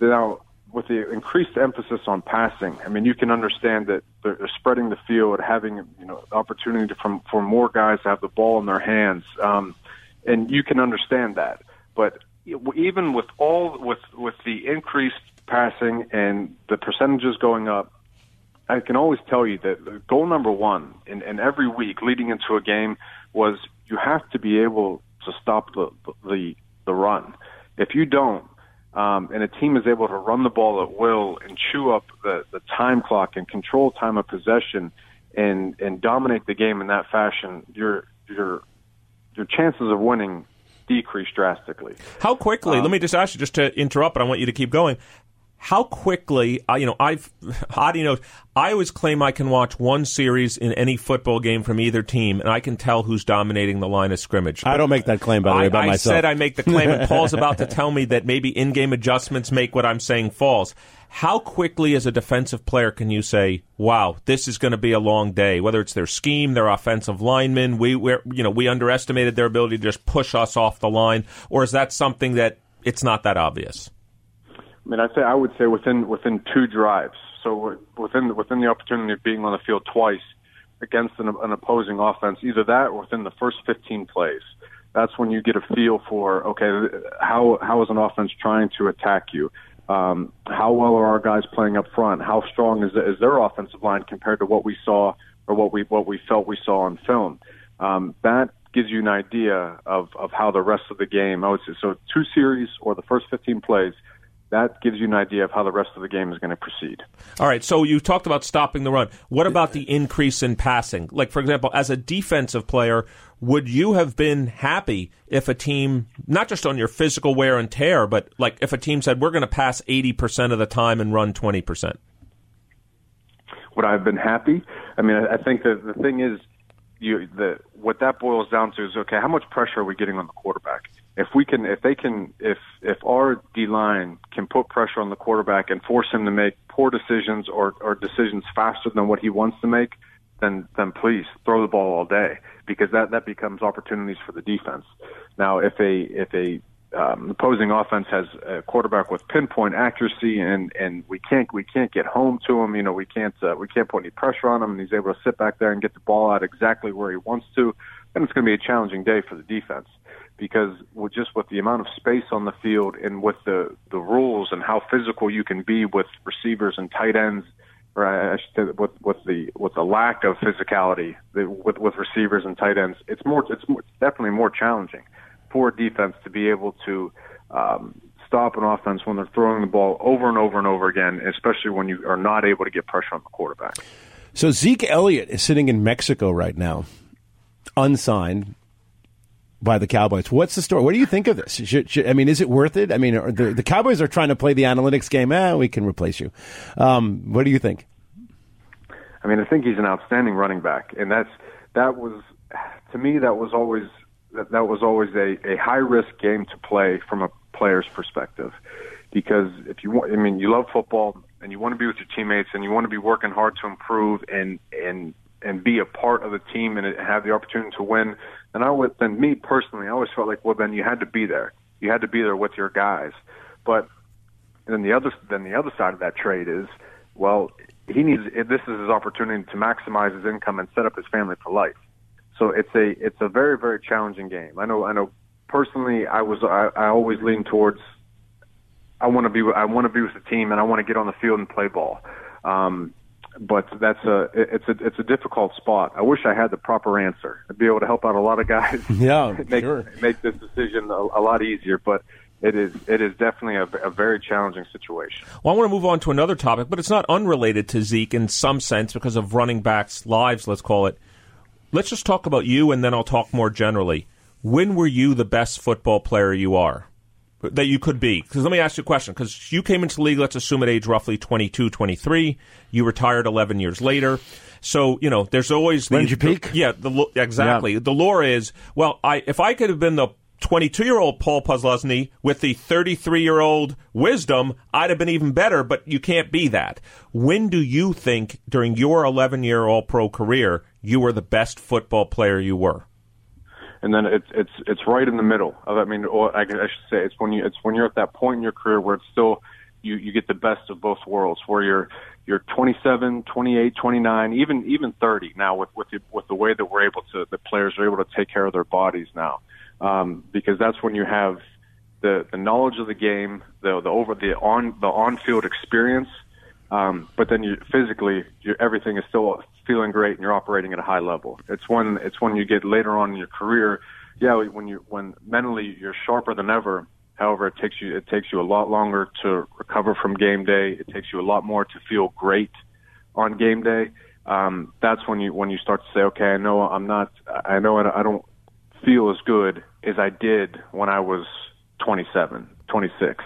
Now, with the increased emphasis on passing, I mean, you can understand that they're spreading the field, having you know opportunity to, from for more guys to have the ball in their hands, um, and you can understand that. But even with all with with the increased passing and the percentages going up, I can always tell you that goal number one in, in every week leading into a game was you have to be able to stop the the the run. If you don't, um, and a team is able to run the ball at will and chew up the, the time clock and control time of possession and and dominate the game in that fashion, your your your chances of winning decrease drastically. How quickly? Um, let me just ask you, just to interrupt, but I want you to keep going. How quickly? Uh, you know, I've *laughs* Adi knows. I always claim I can watch one series in any football game from either team, and I can tell who's dominating the line of scrimmage. I don't make that claim, by the way, I, about I myself. said I make the claim, and *laughs* Paul's about to tell me that maybe in-game adjustments make what I'm saying false. How quickly, as a defensive player, can you say, "Wow, this is going to be a long day"? Whether it's their scheme, their offensive linemen, we we're, you know we underestimated their ability to just push us off the line, or is that something that it's not that obvious? I mean, I say I would say within within two drives. So within within the opportunity of being on the field twice against an, an opposing offense, either that or within the first 15 plays. That's when you get a feel for okay, how how is an offense trying to attack you? Um, how well are our guys playing up front? How strong is, is their offensive line compared to what we saw or what we what we felt we saw on film? Um, that gives you an idea of of how the rest of the game. I would say so. Two series or the first 15 plays that gives you an idea of how the rest of the game is going to proceed. All right, so you talked about stopping the run. What about the increase in passing? Like, for example, as a defensive player, would you have been happy if a team, not just on your physical wear and tear, but like if a team said, we're going to pass 80% of the time and run 20%? Would I have been happy? I mean, I think that the thing is, you the what that boils down to is okay. How much pressure are we getting on the quarterback? If we can, if they can, if if our D line can put pressure on the quarterback and force him to make poor decisions or or decisions faster than what he wants to make, then then please throw the ball all day because that that becomes opportunities for the defense. Now, if a if a um, opposing offense has a quarterback with pinpoint accuracy and and we can't we can't get home to him. You know, we can't uh, we can't put any pressure on him, and he's able to sit back there and get the ball out exactly where he wants to. Then it's going to be a challenging day for the defense because with just with the amount of space on the field and with the the rules and how physical you can be with receivers and tight ends. Or I should say with with the with the lack of physicality the, with with receivers and tight ends, it's more it's more, definitely more challenging for a defense to be able to um, stop an offense when they're throwing the ball over and over and over again, especially when you are not able to get pressure on the quarterback. So Zeke Elliott is sitting in Mexico right now, unsigned by the Cowboys. What's the story? What do you think of this? Should, should, I mean, is it worth it? I mean, the, the Cowboys are trying to play the analytics game. Eh, we can replace you. Um, what do you think? I mean, I think he's an outstanding running back, and that's that was to me that was always that, that was always a, a high risk game to play from a player's perspective, because if you want, I mean, you love football and you want to be with your teammates and you want to be working hard to improve and and and be a part of the team and have the opportunity to win. And I would, then me personally, I always felt like, well, then you had to be there. You had to be there with your guys. But then the other, then the other side of that trade is, well, he needs. This is his opportunity to maximize his income and set up his family for life. So it's a, it's a very, very challenging game. I know, I know. Personally, I was, I, I always lean towards I want to be I want to be with the team and I want to get on the field and play ball. Um, but that's a it's a it's a difficult spot. I wish I had the proper answer. I'd be able to help out a lot of guys. *laughs* Yeah, *laughs* make sure. make this decision a, a lot easier. But it is it is definitely a, a very challenging situation. Well, I want to move on to another topic, but it's not unrelated to Zeke in some sense because of running backs' lives. Let's call it. Let's just talk about you, and then I'll talk more generally. When were you the best football player you are? That you could be? Because let me ask you a question. Because you came into the league, let's assume at age roughly 22, 23. You retired 11 years later. So you know, there's always the, When did you the- peak? yeah, the, exactly. The lore is well, I if I could have been the 22 year old Paul Posluszny with the 33 year old wisdom, I'd have been even better. But you can't be that. When do you think during your 11 year All Pro career you were the best football player you were? And then it's it's it's right in the middle of I mean or I, I should say it's when you it's when you're at that point in your career where it's still you you get the best of both worlds where you're you're 27, 28, 29, even even 30 now with with the, with the way that we're able to the players are able to take care of their bodies now. Um, because that's when you have the the knowledge of the game the the over the on the on field experience. Um, but then you physically, everything is still feeling great, and you're operating at a high level. It's when it's when you get later on in your career, yeah, when you when mentally you're sharper than ever. However, it takes you it takes you a lot longer to recover from game day. It takes you a lot more to feel great on game day. Um, that's when you when you start to say, okay, I know I'm not, I know I don't feel as good as I did when I was 27, 26.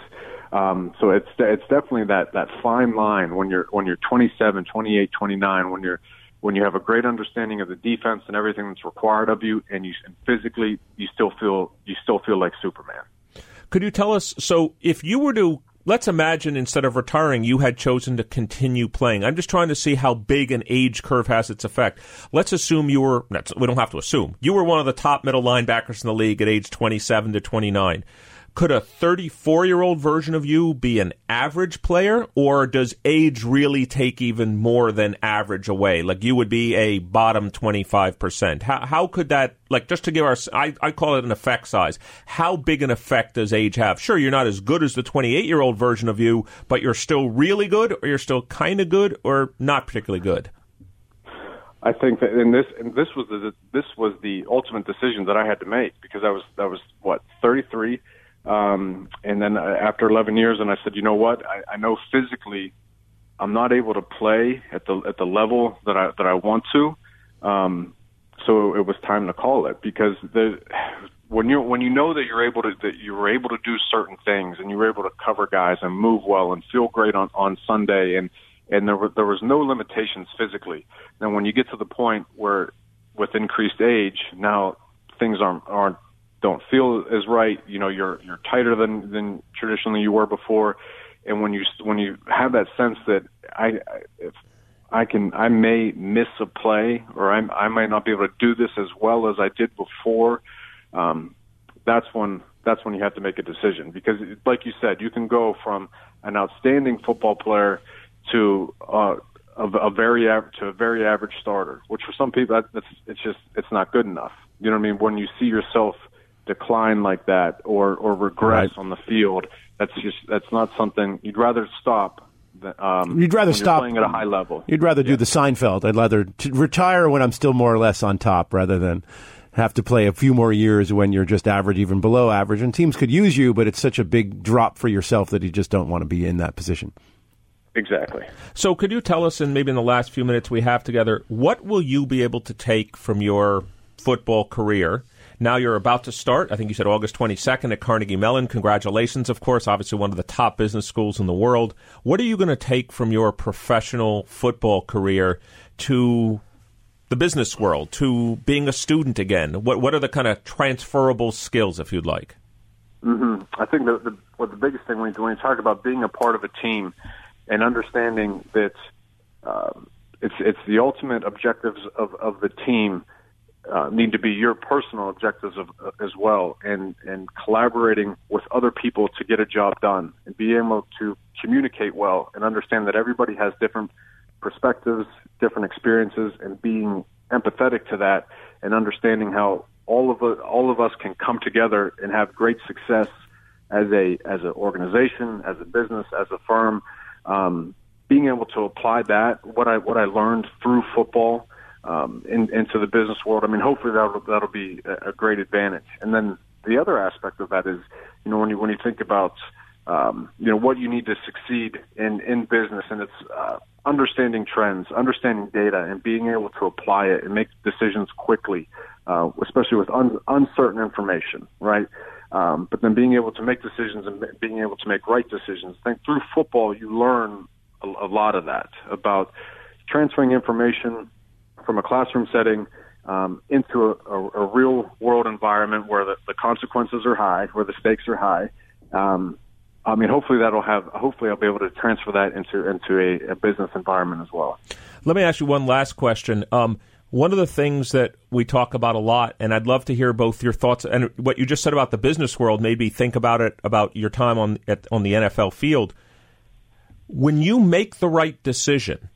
Um, so it's it's definitely that that fine line when you're when you're 27, 28, 29, when you're when you have a great understanding of the defense and everything that's required of you, and you and physically you still feel you still feel like Superman. Could you tell us? So, if you were to, let's imagine instead of retiring, you had chosen to continue playing. I'm just trying to see how big an age curve has its effect. Let's assume you were, we don't have to assume, you were one of the top middle linebackers in the league at age 27 to 29. Could a 34 year old version of you be an average player, or does age really take even more than average away? Like you would be a bottom 25%. How, how could that, like, just to give our, I, I call it an effect size. How big an effect does age have? Sure, you're not as good as the 28 year old version of you, but you're still really good, or you're still kind of good, or not particularly good. I think that and this and this was the this was the ultimate decision that I had to make because I was I was what 33 um and then uh, after 11 years and I said you know what I, I know physically I'm not able to play at the at the level that I that I want to um so it was time to call it because the when you when you know that you're able to that you were able to do certain things and you were able to cover guys and move well and feel great on on Sunday and and there were there was no limitations physically. Then when you get to the point where with increased age, now things aren't aren't don't feel as right. You know, you're you're tighter than than traditionally you were before, and when you when you have that sense that I if I can I may miss a play or I I might not be able to do this as well as I did before. Um, that's when that's when you have to make a decision because, like you said, you can go from an outstanding football player to uh, a, a very average to a very average starter, which for some people that, that's it's just it's not good enough. You know what I mean? When you see yourself decline like that or or regress Right. on the field, that's just that's not something you'd rather stop. Um, You'd rather when you're stop playing at a high level. You'd rather do the Seinfeld. I'd rather t- retire when I'm still more or less on top rather than have to play a few more years when you're just average, even below average. And teams could use you, but it's such a big drop for yourself that you just don't want to be in that position. Exactly. So, could you tell us, and maybe in the last few minutes we have together, what will you be able to take from your football career? Now you're about to start. I think you said August 22nd at Carnegie Mellon. Congratulations, of course. Obviously, one of the top business schools in the world. What are you going to take from your professional football career to the business world, to being a student again? What What are the kind of transferable skills, if you'd like? hmm I think the, the what the biggest thing when you, when you talk about being a part of a team and understanding that um, it's it's the ultimate objectives of, of the team uh, need to be your personal objectives of, uh, as well, and and collaborating with other people to get a job done, and be able to communicate well and understand that everybody has different perspectives, different experiences, and being empathetic to that, and understanding how all of us, all of us can come together and have great success as a as an organization, as a business, as a firm. Um, being able to apply that what I what I learned through football um, in, into the business world. I mean, hopefully that'll that'll be a, great advantage. And then the other aspect of that is, you know, when you when you think about um, you know what you need to succeed in in business, and it's uh, understanding trends, understanding data, and being able to apply it and make decisions quickly, uh, especially with un- uncertain information, right? Um, but then being able to make decisions and being able to make right decisions. I think through football, you learn a, a lot of that about transferring information from a classroom setting um, into a, a, a real world environment where the, the consequences are high, where the stakes are high. Um, I mean, hopefully that'll have. Hopefully, I'll be able to transfer that into into a, a business environment as well. Let me ask you one last question. Um, one of the things that we talk about a lot, and I'd love to hear both your thoughts and what you just said about the business world. Maybe think about it about your time on at, on the NFL field. When you make the right decision,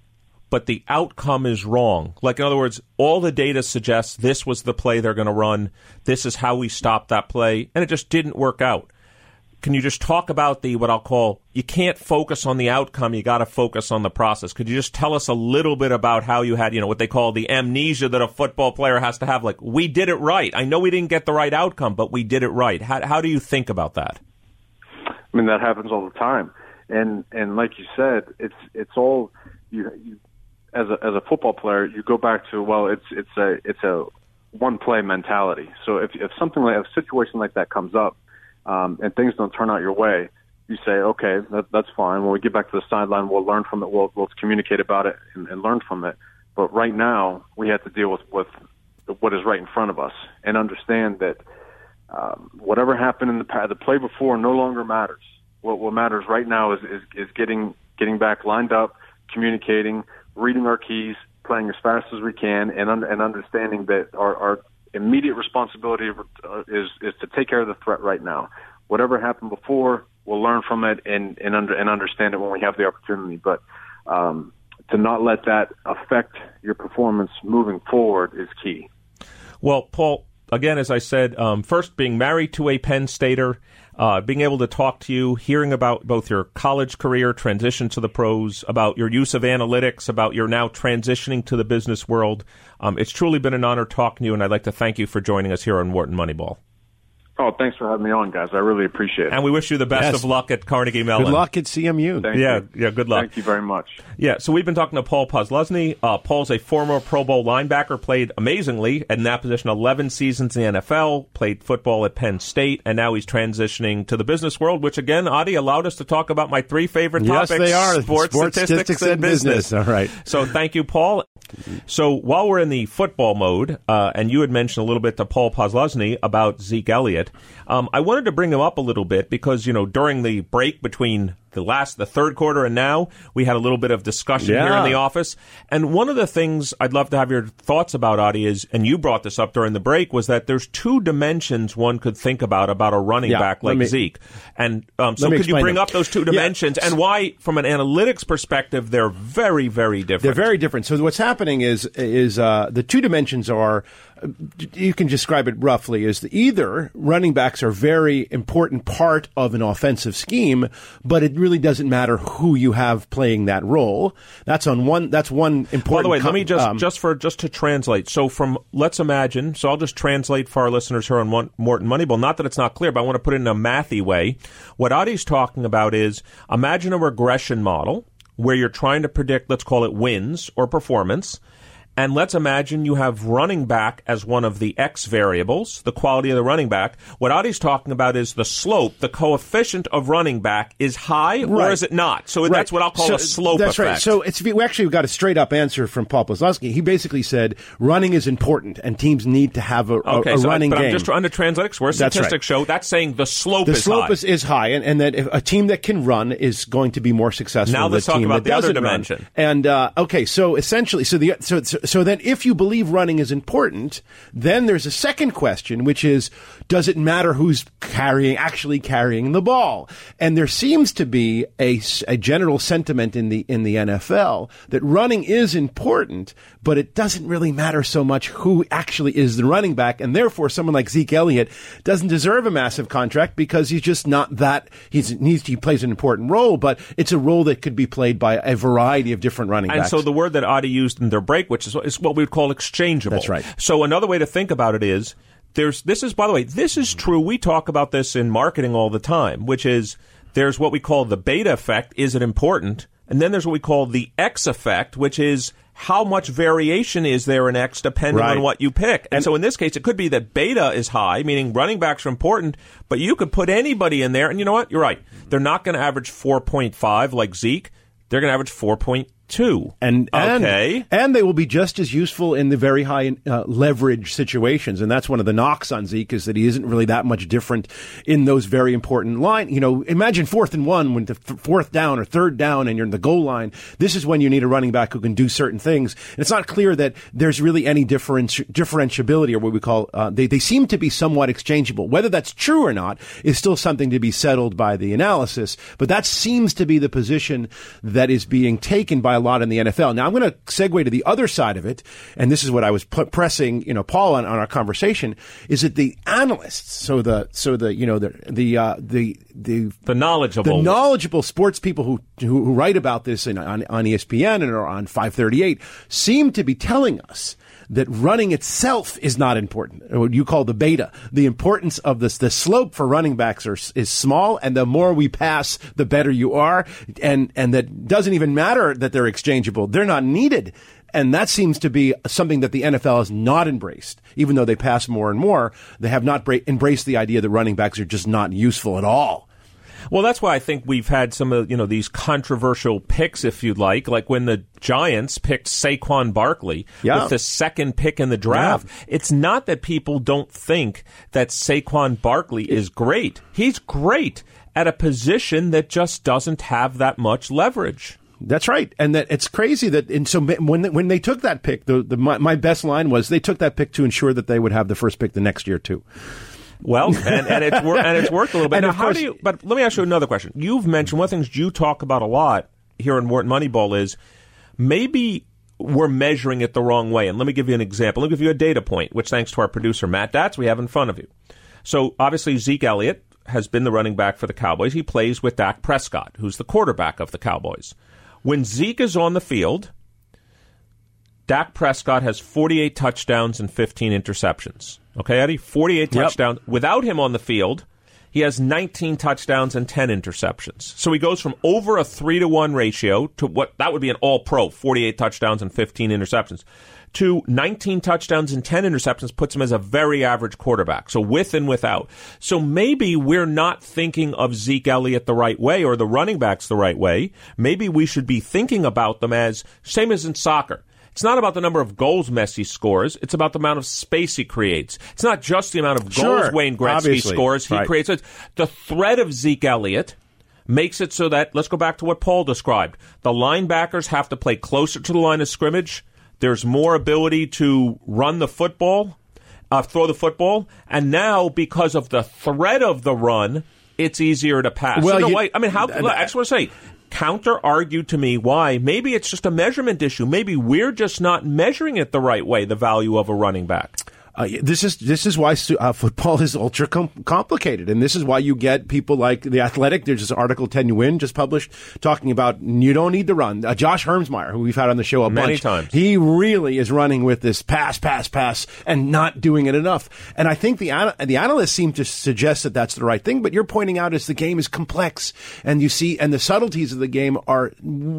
but the outcome is wrong. Like, in other words, all the data suggests this was the play they're going to run. This is how we stopped that play, and it just didn't work out. Can you just talk about the what I'll call you can't focus on the outcome, you got to focus on the process. Could you just tell us a little bit about how you had, you know, what they call the amnesia that a football player has to have like we did it right. I know we didn't get the right outcome, but we did it right. How how do you think about that? I mean that happens all the time. And and like you said, it's it's all you, you as a as a football player, you go back to well, it's it's a it's a one play mentality. So if if something like a situation like that comes up, um, and things don't turn out your way, you say, okay, that, that's fine. When we get back to the sideline, we'll learn from it. We'll we'll communicate about it and, and learn from it. But right now, we have to deal with with what is right in front of us and understand that um, whatever happened in the past, the play before no longer matters. What what matters right now is is, is getting getting back lined up, communicating, reading our keys, playing as fast as we can, and un- and understanding that our, our immediate responsibility uh, is is to take care of the threat right now. Whatever happened before, we'll learn from it and and under and understand it when we have the opportunity. But um, to not let that affect your performance moving forward is key. Well, Paul, again, as I said, um, first being married to a Penn Stater uh, being able to talk to you, hearing about both your college career, transition to the pros, about your use of analytics, about your now transitioning to the business world. Um, it's truly been an honor talking to you, and I'd like to thank you for joining us here on Wharton Moneyball. Oh, thanks for having me on, guys. I really appreciate it. And we wish you the best Yes. of luck at Carnegie Mellon. Good luck at CMU. Thank yeah, you. yeah, good luck. Thank you very much. Yeah, so we've been talking to Paul Posluszny. Uh, Paul's a former Pro Bowl linebacker, played amazingly in that position 11 seasons in the NFL, played football at Penn State, and now he's transitioning to the business world, which again, Adi allowed us to talk about my three favorite Yes, topics they are. sports, Sports, statistics, and business. All right. So thank you, Paul. So while we're in the football mode, uh, and you had mentioned a little bit to Paul Posluszny about Zeke Elliott, um, I wanted to bring him up a little bit because you know during the break between the last, the third quarter, and now we had a little bit of discussion here in the office. And one of the things I'd love to have your thoughts about, Adi, is, and you brought this up during the break, was that there's two dimensions one could think about about a running Yeah, back like me- Zeke. And um, so could you bring them. up those two Yeah. dimensions and why, from an analytics perspective, they're very, very different. They're very different. So what's happening is is uh, the two dimensions are you can describe it roughly as the, either running backs are a very important part of an offensive scheme, but it really doesn't matter who you have playing that role. That's on one. That's one important. By the way, let me just um, just for just to translate. So from let's imagine. So I'll just translate for our listeners here on Mon- Wharton Moneyball. Not that it's not clear, but I want to put it in a mathy way. What Adi's talking about is imagine a regression model where you're trying to predict, let's call it wins or performance. And let's imagine you have running back as one of the X variables, the quality of the running back. What Adi's talking about is the slope, the coefficient of running back is high or is it not? So Right. that's what I'll call So a slope That's effect. right. So it's we actually got a straight up answer from Paul Posluszny. He basically said running is important and teams need to have a, a- Okay, a so I- running but game. I'm just trying to translate. a That's right. statistics show. That's saying the slope the is slope high. is, is high, and, and that if a team that can run is going to be more successful Now than let's a talk about the other doesn't run. dimension. And uh, okay, so essentially, so the so it's- so then if you believe running is important, then there's a second question, which is, does it matter who's carrying, actually carrying the ball? And there seems to be a, a general sentiment in the, in the NFL that running is important, but it doesn't really matter so much who actually is the running back. And therefore, someone like Zeke Elliott doesn't deserve a massive contract because he's just not that, he's, he's he plays an important role, but it's a role that could be played by a variety of different running And backs. And so the word that Adi used in their break, which is, is what we would call exchangeable. That's right. So another way to think about it is there's this is by the way this is true. We talk about this in marketing all the time, which is there's what we call the beta effect. Is it important? And then there's what we call the X effect, which is how much variation is there in X depending Right. on what you pick. And, so in this case, it could be that beta is high, meaning running backs are important, but you could put anybody in there. And you know what? You're right. They're not going to average 4.5 like Zeke. They're going to average 4.2. and and, okay. and they will be just as useful in the very high uh, leverage situations, and that's one of the knocks on Zeke is that he isn't really that much different in those very important line. You know, imagine fourth and one when the th- fourth down or third down, and you're in the goal line. This is when you need a running back who can do certain things. And it's not clear that there's really any differenti- differentiability or what we call uh, they they seem to be somewhat exchangeable. Whether that's true or not is still something to be settled by the analysis. But that seems to be the position that is being taken by a lot in the NFL. Now I'm going to segue to the other side of it, and this is what I was pressing, you know, Paul on, on our conversation, is that the analysts, so the so the you know the the uh, the the The knowledgeable. the knowledgeable sports people who, who who write about this in, on on ESPN and or on 538 seem to be telling us that running itself is not important. What you call the beta. The importance of this the slope for running backs are, is small, and the more we pass, the better you are. And and that doesn't even matter that they're exchangeable. They're not needed. And that seems to be something that the NFL has not embraced. Even though they pass more and more, they have not bra- embraced the idea that running backs are just not useful at all. Well, that's why I think we've had some of you know these controversial picks, if you'd like, like when the Giants picked Saquon Barkley Yeah. with the second pick in the draft. It's not that people don't think that Saquon Barkley is great. He's great at a position that just doesn't have that much leverage. That's right, and that it's crazy that and so when they, when they took that pick, the, the my, my best line was they took that pick to ensure that they would have the first pick the next year too. Well, and, and it's wor- and it's worked a little bit. *laughs* And now, of how do you? But let me ask you another question. You've mentioned one of the things you talk about a lot here in Wharton Moneyball is maybe we're measuring it the wrong way. And let me give you an example. Let me give you a data point, which thanks to our producer Matt Datz we have in front of you. So obviously Zeke Elliott has been the running back for the Cowboys. He plays with Dak Prescott, who's the quarterback of the Cowboys. When Zeke is on the field, Dak Prescott has 48 touchdowns and 15 interceptions. Okay, Adi? 48 Yep. touchdowns. Without him on the field, he has 19 touchdowns and 10 interceptions. So he goes from over a 3 to 1 ratio to what that would be an all pro, 48 touchdowns and 15 interceptions, to 19 touchdowns and 10 interceptions puts him as a very average quarterback. So with and without. So maybe we're not thinking of Zeke Elliott the right way or the running backs the right way. Maybe we should be thinking about them as same as in soccer. It's not about the number of goals Messi scores. It's about the amount of space he creates. It's not just the amount of goals Sure, Wayne Gretzky obviously. scores. He Right. creates it. The threat of Zeke Elliott makes it so that, let's go back to what Paul described. The linebackers have to play closer to the line of scrimmage. There's more ability to run the football, uh, throw the football. And now, because of the threat of the run, it's easier to pass. Well, So, no, you- wait. I mean, how? I just want to say, counter argue to me why maybe it's just a measurement issue. Maybe we're just not measuring it the right way. The value of a running back. Uh, this is this is why uh, football *laughs* is ultra com- complicated, and this is why you get people like the Athletic. There's this article Ten Win just published talking about you don't need to run. Uh, Josh Hermsmeyer, who we've had on the show a Many bunch, times. he really is running with this pass, pass, pass, and not doing it enough. And I think the ana- the analysts seem to suggest that that's the right thing. But you're pointing out is the game is complex, and you see, and the subtleties of the game are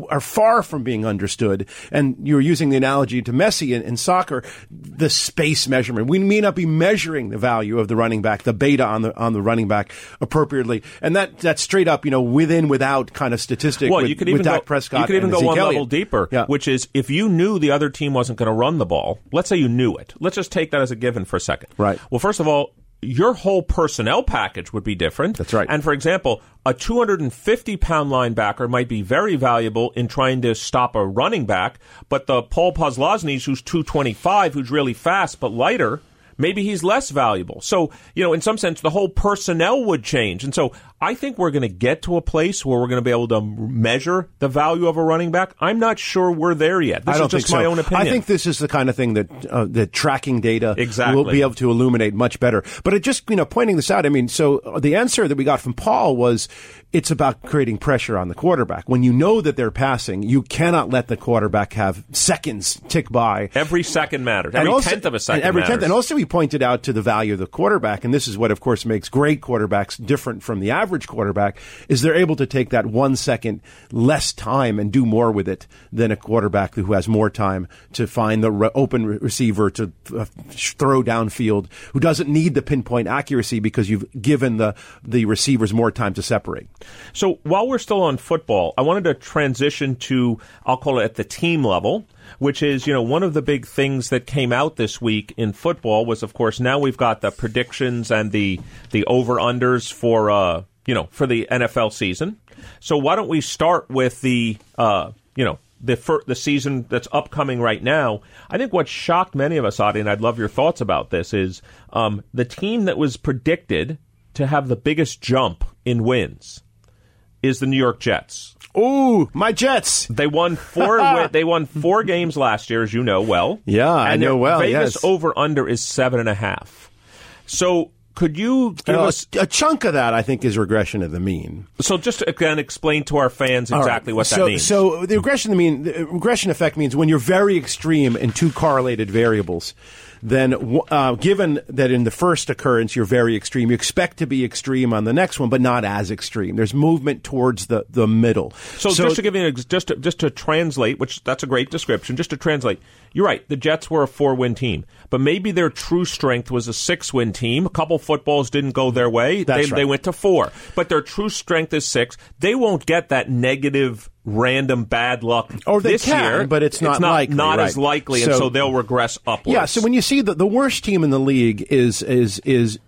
are far from being understood. And you're using the analogy to Messi in, in soccer, the space measurement. We may not be measuring the value of the running back, the beta on the on the running back appropriately, and that that's straight up, you know, within without kind of statistic. Well, with, you could even Dak go, Prescott. You could even go one level deeper, Yeah. which is if you knew the other team wasn't going to run the ball. Let's say you knew it. Let's just take that as a given for a second. Right. Well, first of all, your whole personnel package would be different. That's right. And for example, a 250 pound linebacker might be very valuable in trying to stop a running back, but the Paul Posluszny's who's 225, who's really fast but lighter, maybe he's less valuable. So, you know, in some sense, the whole personnel would change. And so I think we're going to get to a place where we're going to be able to measure the value of a running back. I'm not sure we're there yet. This I don't is just think so. my own opinion. I think this is the kind of thing that uh, that tracking data Exactly. will be able to illuminate much better. But it just you know pointing this out. I mean, so uh, the answer that we got from Paul was it's about creating pressure on the quarterback. When you know that they're passing, you cannot let the quarterback have seconds tick by. Every second matters. Every also- tenth of a second every matters. tenth. And also, he pointed out to the value of the quarterback, and this is what, of course, makes great quarterbacks different from the average quarterback. Is they're able to take that one second less time and do more with it than a quarterback who has more time to find the re- open re- receiver to uh, throw downfield, who doesn't need the pinpoint accuracy because you've given the the receivers more time to separate. So while we're still on football, I wanted to transition to I'll call it at the team level, which is you know one of the big things that came out this week in football was of course now we've got the predictions and the the over unders for uh you know for the NFL season. So why don't we start with the uh you know the fir- the season that's upcoming right now, I think what shocked many of us, Adi, and I'd love your thoughts about this, is um, the team that was predicted to have the biggest jump in wins is the New York Jets. Ooh, my Jets! They won four. *laughs* they won four games last year, as you know well. Yeah, I know well, Vegas yes. over under is seven and a half. So could you give Uh, us? a chunk of that, I think, is regression of the mean. So just again, explain to our fans exactly right. what so, that means. So the regression, I mean, the regression effect means when you're very extreme in two correlated variables, then uh, given that in the first occurrence you're very extreme, you expect to be extreme on the next one, but not as extreme. There's movement towards the, the middle. So, just to give you an ex- just to, just to translate, which that's a great description. Just to translate, you're right. The Jets were a four win team, but maybe their true strength was a six win team. A couple footballs didn't go their way. That's they, right. they went to four, but their true strength is six. They won't get that negative random bad luck Or they this can, year, but it's not not, likely, not right. as likely, and So- so they'll regress upwards. Yeah, so when you see that the worst team in the league is is is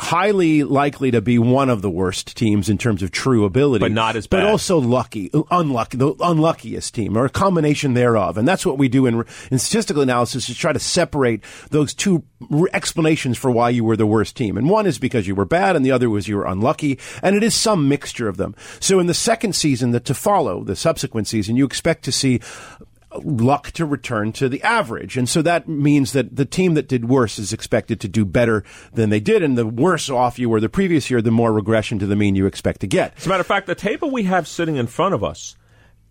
highly likely to be one of the worst teams in terms of true ability, But not as but also lucky, unlucky, the unluckiest team, or a combination thereof, and that's what we do in in statistical analysis is try to separate those two explanations for why you were the worst team, and one is because you were bad, and the other was you were unlucky, and it is some mixture of them. So in the second season, that to follow the subsequent season, you expect to see luck to return to the average. And so that means that the team that did worse is expected to do better than they did. And the worse off you were the previous year, the more regression to the mean you expect to get. As a matter of fact, the table we have sitting in front of us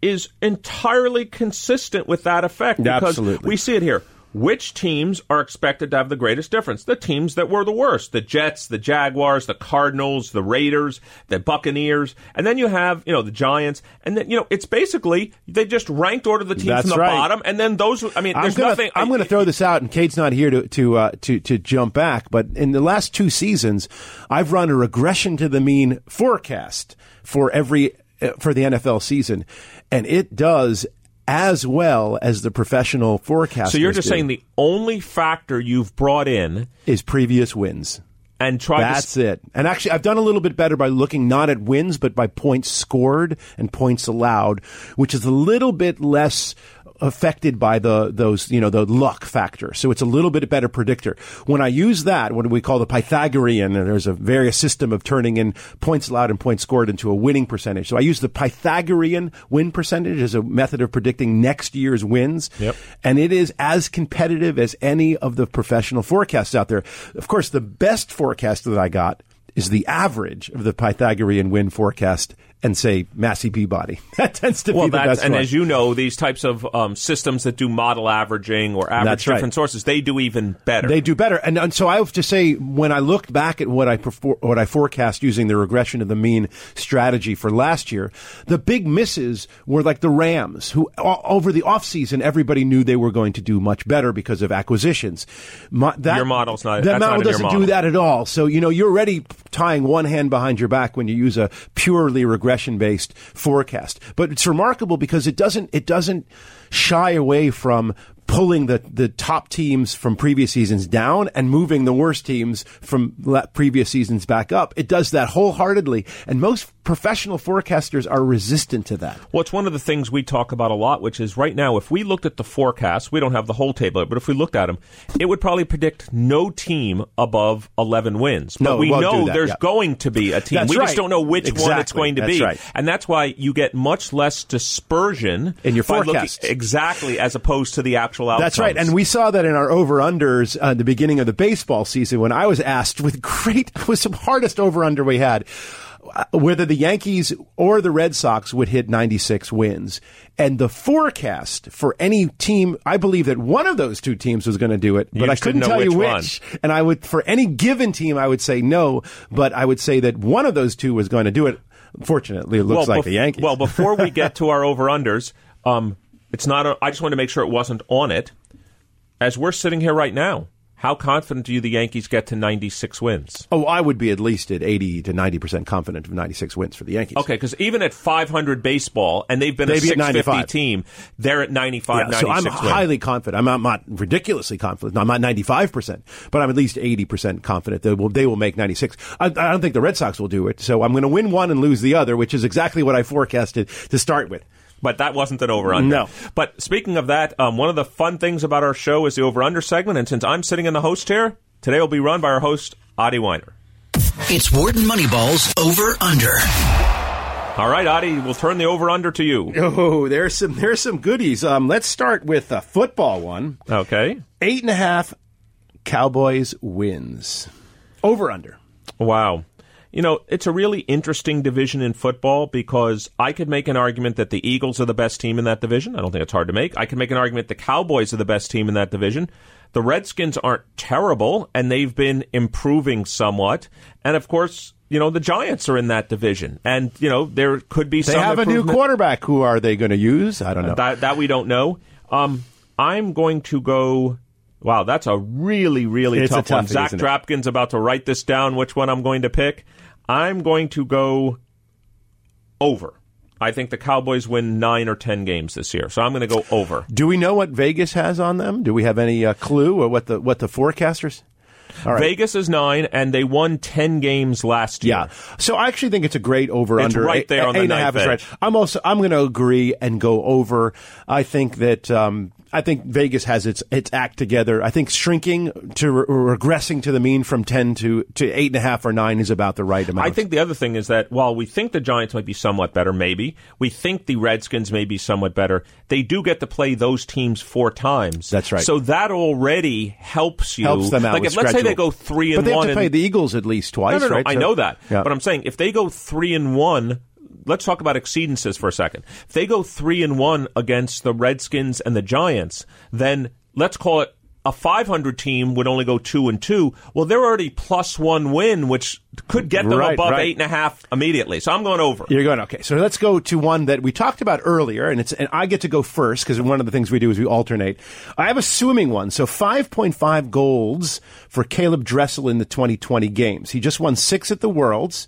is entirely consistent with that effect because Absolutely. we see it here. Which teams are expected to have the greatest difference? The teams that were the worst. The Jets, the Jaguars, the Cardinals, the Raiders, the Buccaneers. And then you have, you know, the Giants. And then, you know, it's basically, they just ranked order the teams That's from the right. bottom. And then those, I mean, I'm there's gonna, nothing. I'm going to throw this out, and Kate's not here to to, uh, to to jump back. But in the last two seasons, I've run a regression to the mean forecast for every uh, for the NFL season, and it does as well as the professional forecast. So you're just saying the only factor you've brought in is previous wins. and to That's it. And actually, I've done a little bit better by looking not at wins, but by points scored and points allowed, which is a little bit less affected by the those you know the luck factor. So it's a little bit better predictor. When I use that, what do we call the Pythagorean? And there's a various system of turning in points allowed and points scored into a winning percentage. So I use the Pythagorean win percentage as a method of predicting next year's wins. Yep. And it is as competitive as any of the professional forecasts out there. Of course, the best forecast that I got is the average of the Pythagorean win forecast and say Massey Peabody. *laughs* That tends to well, be the best and one. as you know, these types of um, systems that do model averaging or average That's right. different sources, they do even better. They do better, and, and so I have to say, when I looked back at what I perfor- what I forecast using the regression of the mean strategy for last year, the big misses were like the Rams, who o- over the offseason, everybody knew they were going to do much better because of acquisitions. My, that, Your model's not- that model doesn't model. do that at all. So you know you're already tying one hand behind your back when you use a purely regression based forecast. But it's remarkable because it doesn't it doesn't shy away from pulling the, the top teams from previous seasons down and moving the worst teams from previous seasons back up. It does that wholeheartedly, and most professional forecasters are resistant to that. Well, it's one of the things we talk about a lot, which is right now, if we looked at the forecast, we don't have the whole table, but if we looked at them, it would probably predict no team above 11 wins. But No, we know that, there's yeah. going to be a team. That's we right. just don't know which one it's going to That's be. right. And that's why you get much less dispersion In your forecasts. exactly, as opposed to the actual outcomes. That's right. And we saw that in our over unders uh, at the beginning of the baseball season when I was asked with great, *laughs* was the hardest over under we had, uh, whether the Yankees or the Red Sox would hit 96 wins. And the forecast for any team, I believe that one of those two teams was going to do it, You but I couldn't tell you which one. And I would, for any given team, I would say no, but I would say that one of those two was going to do it. Fortunately, it looks like bef- the Yankees. Well, before we get to our *laughs* over unders, um, it's not. A, I just wanted to make sure it wasn't on it. As we're sitting here right now, how confident do you the Yankees get to 96 wins? oh, I would be at least at 80 to 90% confident of 96 wins for the Yankees. Okay, because even at 500 baseball, and they've been They'd a be 650 team, they're at 95, Yeah, so I'm wins. highly confident. I'm not, I'm not ridiculously confident. I'm not 95 percent, but I'm at least 80 percent confident that will, they will make 96. I, I don't think the Red Sox will do it. So I'm going to win one and lose the other, which is exactly what I forecasted to start with. But that wasn't an over under. No. But speaking of that, um, one of the fun things about our show is the over under segment. And since I'm sitting in the host chair, today will be run by our host, Adi Wyner. It's Wharton Moneyball's Over Under. All right, Adi, we'll turn the over under to you. *laughs* Oh, there's some there's some goodies. Um, let's start with a football one. Okay. Eight and a half Cowboys wins. Over under. Wow. You know, it's a really interesting division in football because I could make an argument that the Eagles are the best team in that division. I don't think it's hard to make. I can make an argument the Cowboys are the best team in that division. The Redskins aren't terrible, and they've been improving somewhat. And of course, you know, the Giants are in that division. And, you know, there could be They some They have a new quarterback. Who are they going to use? I don't know. That, that we don't know. Um, I'm going to go. Wow, that's a really, really It's tough one. Zach? Drapkin's about to write this down. Which one I'm going to pick? I'm going to go over. I think the Cowboys win nine or ten games this year, so I'm going to go over. Do we know what Vegas has on them? Do we have any uh, clue or what the what the forecasters? All right. Vegas is nine, and they won ten games last year. Yeah. So I actually think it's a great over It's under. right there on the Eight and a half knife is right. I'm also I'm going to agree and go over. I think that um, I think Vegas has its its act together. I think shrinking to re- regressing to the mean from ten to to eight and a half or nine is about the right amount. I think the other thing is that while we think the Giants might be somewhat better, maybe we think the Redskins may be somewhat better. They do get to play those teams four times. That's right. So that already helps you. helps them out. Like if let's say they go three and but they one, have to play and- the Eagles at least twice. no, no, no. right? I So- know that, Yeah. but I'm saying if they go three and one. Let's talk about exceedances for a second. If they go three and one against the Redskins and the Giants, then let's call it a 500 team would only go two and two. Well, they're already plus one win, which could get them Right, above right. eight and a half immediately. So I'm going over. You're going okay. So let's go to one that we talked about earlier, and it's and I get to go first because one of the things we do is we alternate. I have a swimming one, so 5.5 golds for Caeleb Dressel in the 2020 games. He just won six at the Worlds.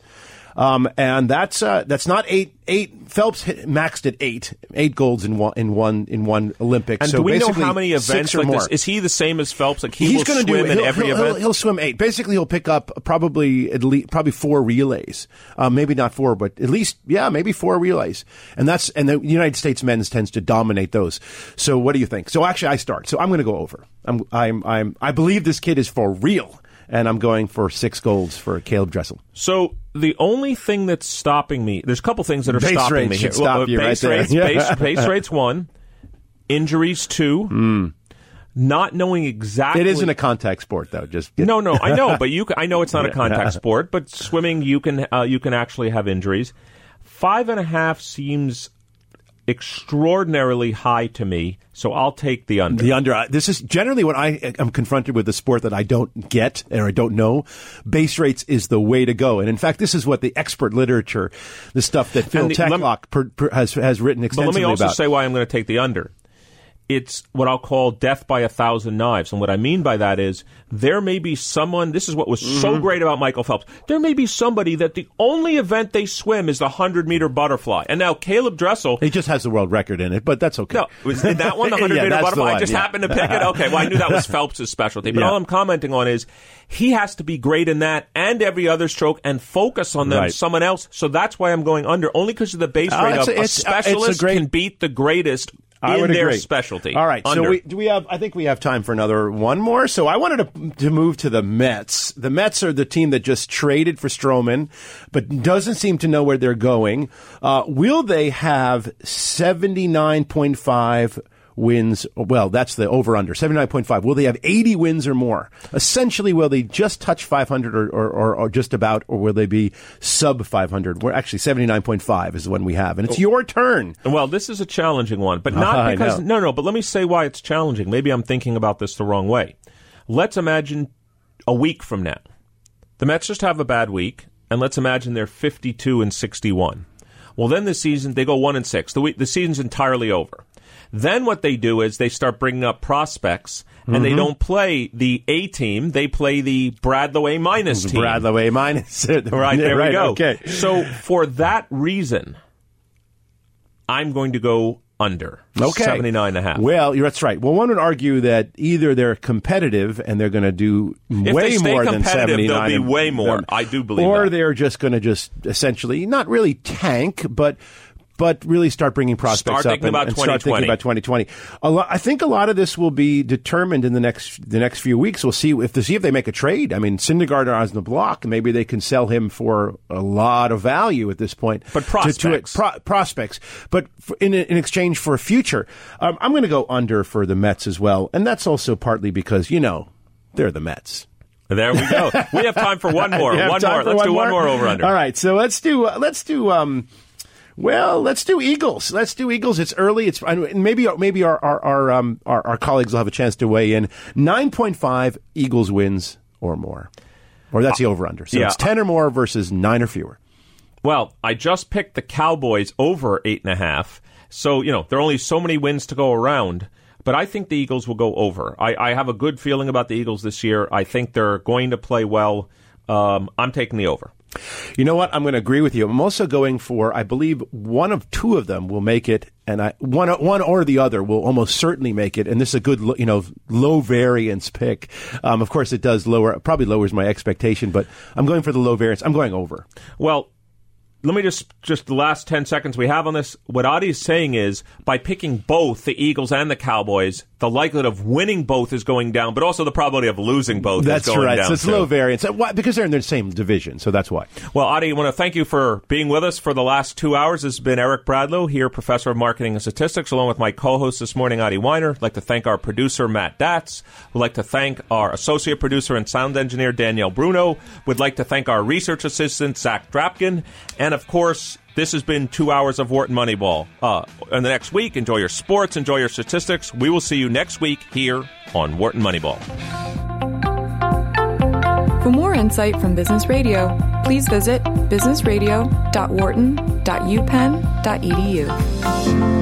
Um, and that's uh, that's not eight. Eight Phelps hit, maxed at eight, eight golds in one in one in one Olympic. And so do we know how many events or like more. this? Is he the same as Phelps? Like he He's going to swim do in every he'll, event. He'll, he'll swim eight. Basically, he'll pick up probably at least probably four relays. Um, maybe not four, but at least yeah, maybe four relays. And that's and the United States men's tends to dominate those. So what do you think? So actually, I start. So I'm going to go over. I'm I'm I'm I believe this kid is for real. And I'm going for six golds for Caeleb Dressel. So the only thing that's stopping me, there's a couple things that are Base stopping me here. stop you right base there. rates, base, *laughs* base rates one, injuries two, Hmm. not knowing exactly. It isn't a contact sport, though. Just No, no, I know, but you. I know it's not a *laughs* contact sport, but swimming you can uh, you can actually have injuries. Five and a half seems extraordinarily high to me, so I'll take the under. The under. This is generally when I am confronted with a sport that I don't get or I don't know. Base rates is the way to go, and in fact, this is what the expert literature, the stuff that Phil the- Tetlock per, per, has has written extensively But let me also about. say why I'm going to take the under. It's what I'll call death by a thousand knives. And what I mean by that is there may be someone, this is what was so Mm-hmm. great about Michael Phelps. There may be somebody that the only event they swim is the 100 meter butterfly. And now Caeleb Dressel. He just has the world record in it, but that's okay. No, was in that one the *laughs* 100 Yeah, meter butterfly? I just yeah. happened to pick it. Okay, well, I knew that was *laughs* Phelps' specialty. But Yeah. all I'm commenting on is he has to be great in that and every other stroke and focus on them, Right. someone else. So that's why I'm going under, only because of the base Uh, rate it's of a- a uh, a specialist great- can beat the greatest I in would their agree. specialty. All right. Under. So we, do we have? I think we have time for another one more. So I wanted to to move to the Mets. The Mets are the team that just traded for Stroman, but doesn't seem to know where they're going. Uh, will they have seventy nine point five? Wins, well, that's the over under 79.5. Will they have 80 wins or more? Essentially, will they just touch 500 or, or, or, or just about, or will they be sub 500? We're actually 79.5 is the one we have. And it's oh. your turn. Well, this is a challenging one, but not *laughs* because no, no. But let me say why it's challenging. Maybe I'm thinking about this the wrong way. Let's imagine a week from now, the Mets just have a bad week, and let's imagine they're 52 and 61. Well, then the season they go one and six. The week, the season's entirely over. Then what they do is they start bringing up prospects, and they Mhm. don't play the A team. They play the Bradlow A minus *laughs* team. Bradlow A minus. *laughs* Right, there right, we go. Okay. So for that reason, I'm going to go under. Okay. 79 and a half. Well, that's right. Well, one would argue that either they're competitive and they're going to do If way more than 79. they'll be and- way more. I do believe Or that. they're just going to just essentially not really tank, but but really start bringing prospects Start up and, about and start thinking about 2020. A lo- I think a lot of this will be determined in the next the next few weeks. We'll see if to see if they make a trade. I mean, Syndergaard is on the block, maybe they can sell him for a lot of value at this point. But to- to it- prospects. pro- prospects, but for, in in exchange for a future, um, I'm going to go under for the Mets as well, and that's also partly because you know they're the Mets. There we go. *laughs* we have time for one more. One more. Let's do one more over under. All right, so let's do uh, let's do. Um, well, let's do Eagles. Let's do Eagles. It's early. It's and maybe maybe our our our, um, our our colleagues will have a chance to weigh in. Nine point five Eagles wins or more, or that's the over under. So yeah. it's ten or more versus nine or fewer. Well, I just picked the Cowboys over eight and a half. So, you know, there are only so many wins to go around. But I think the Eagles will go over. I, I have a good feeling about the Eagles this year. I think they're going to play well. Um, I'm taking the over. You know what? I'm going to agree with you. I'm also going for. I believe one of two of them will make it, and I one one or the other will almost certainly make it. And this is a good, you know, low variance pick. Um, of course, it does lower, probably lowers my expectation, but I'm going for the low variance. I'm going over. Well, let me just just the last 10 seconds we have on this what adi is saying is by picking both the eagles and the cowboys the likelihood of winning both is going down but also the probability of losing both That's is going right. So it's too. low variance why? because they're in the same division. So that's why. well adi i want to thank you for being with us for the last two hours this has been eric bradlow here professor of marketing and statistics along with my co-host this morning adi wyner i'd like to thank our producer matt datz would like to thank our associate producer and sound engineer danielle bruno would like to thank our research assistant zach drapkin and of course this has been two hours of Wharton Moneyball. Uh, in the next week, enjoy your sports, enjoy your statistics. We will see you next week here on Wharton Moneyball. For more insight from Business Radio, please visit businessradio.wharton.upenn.edu.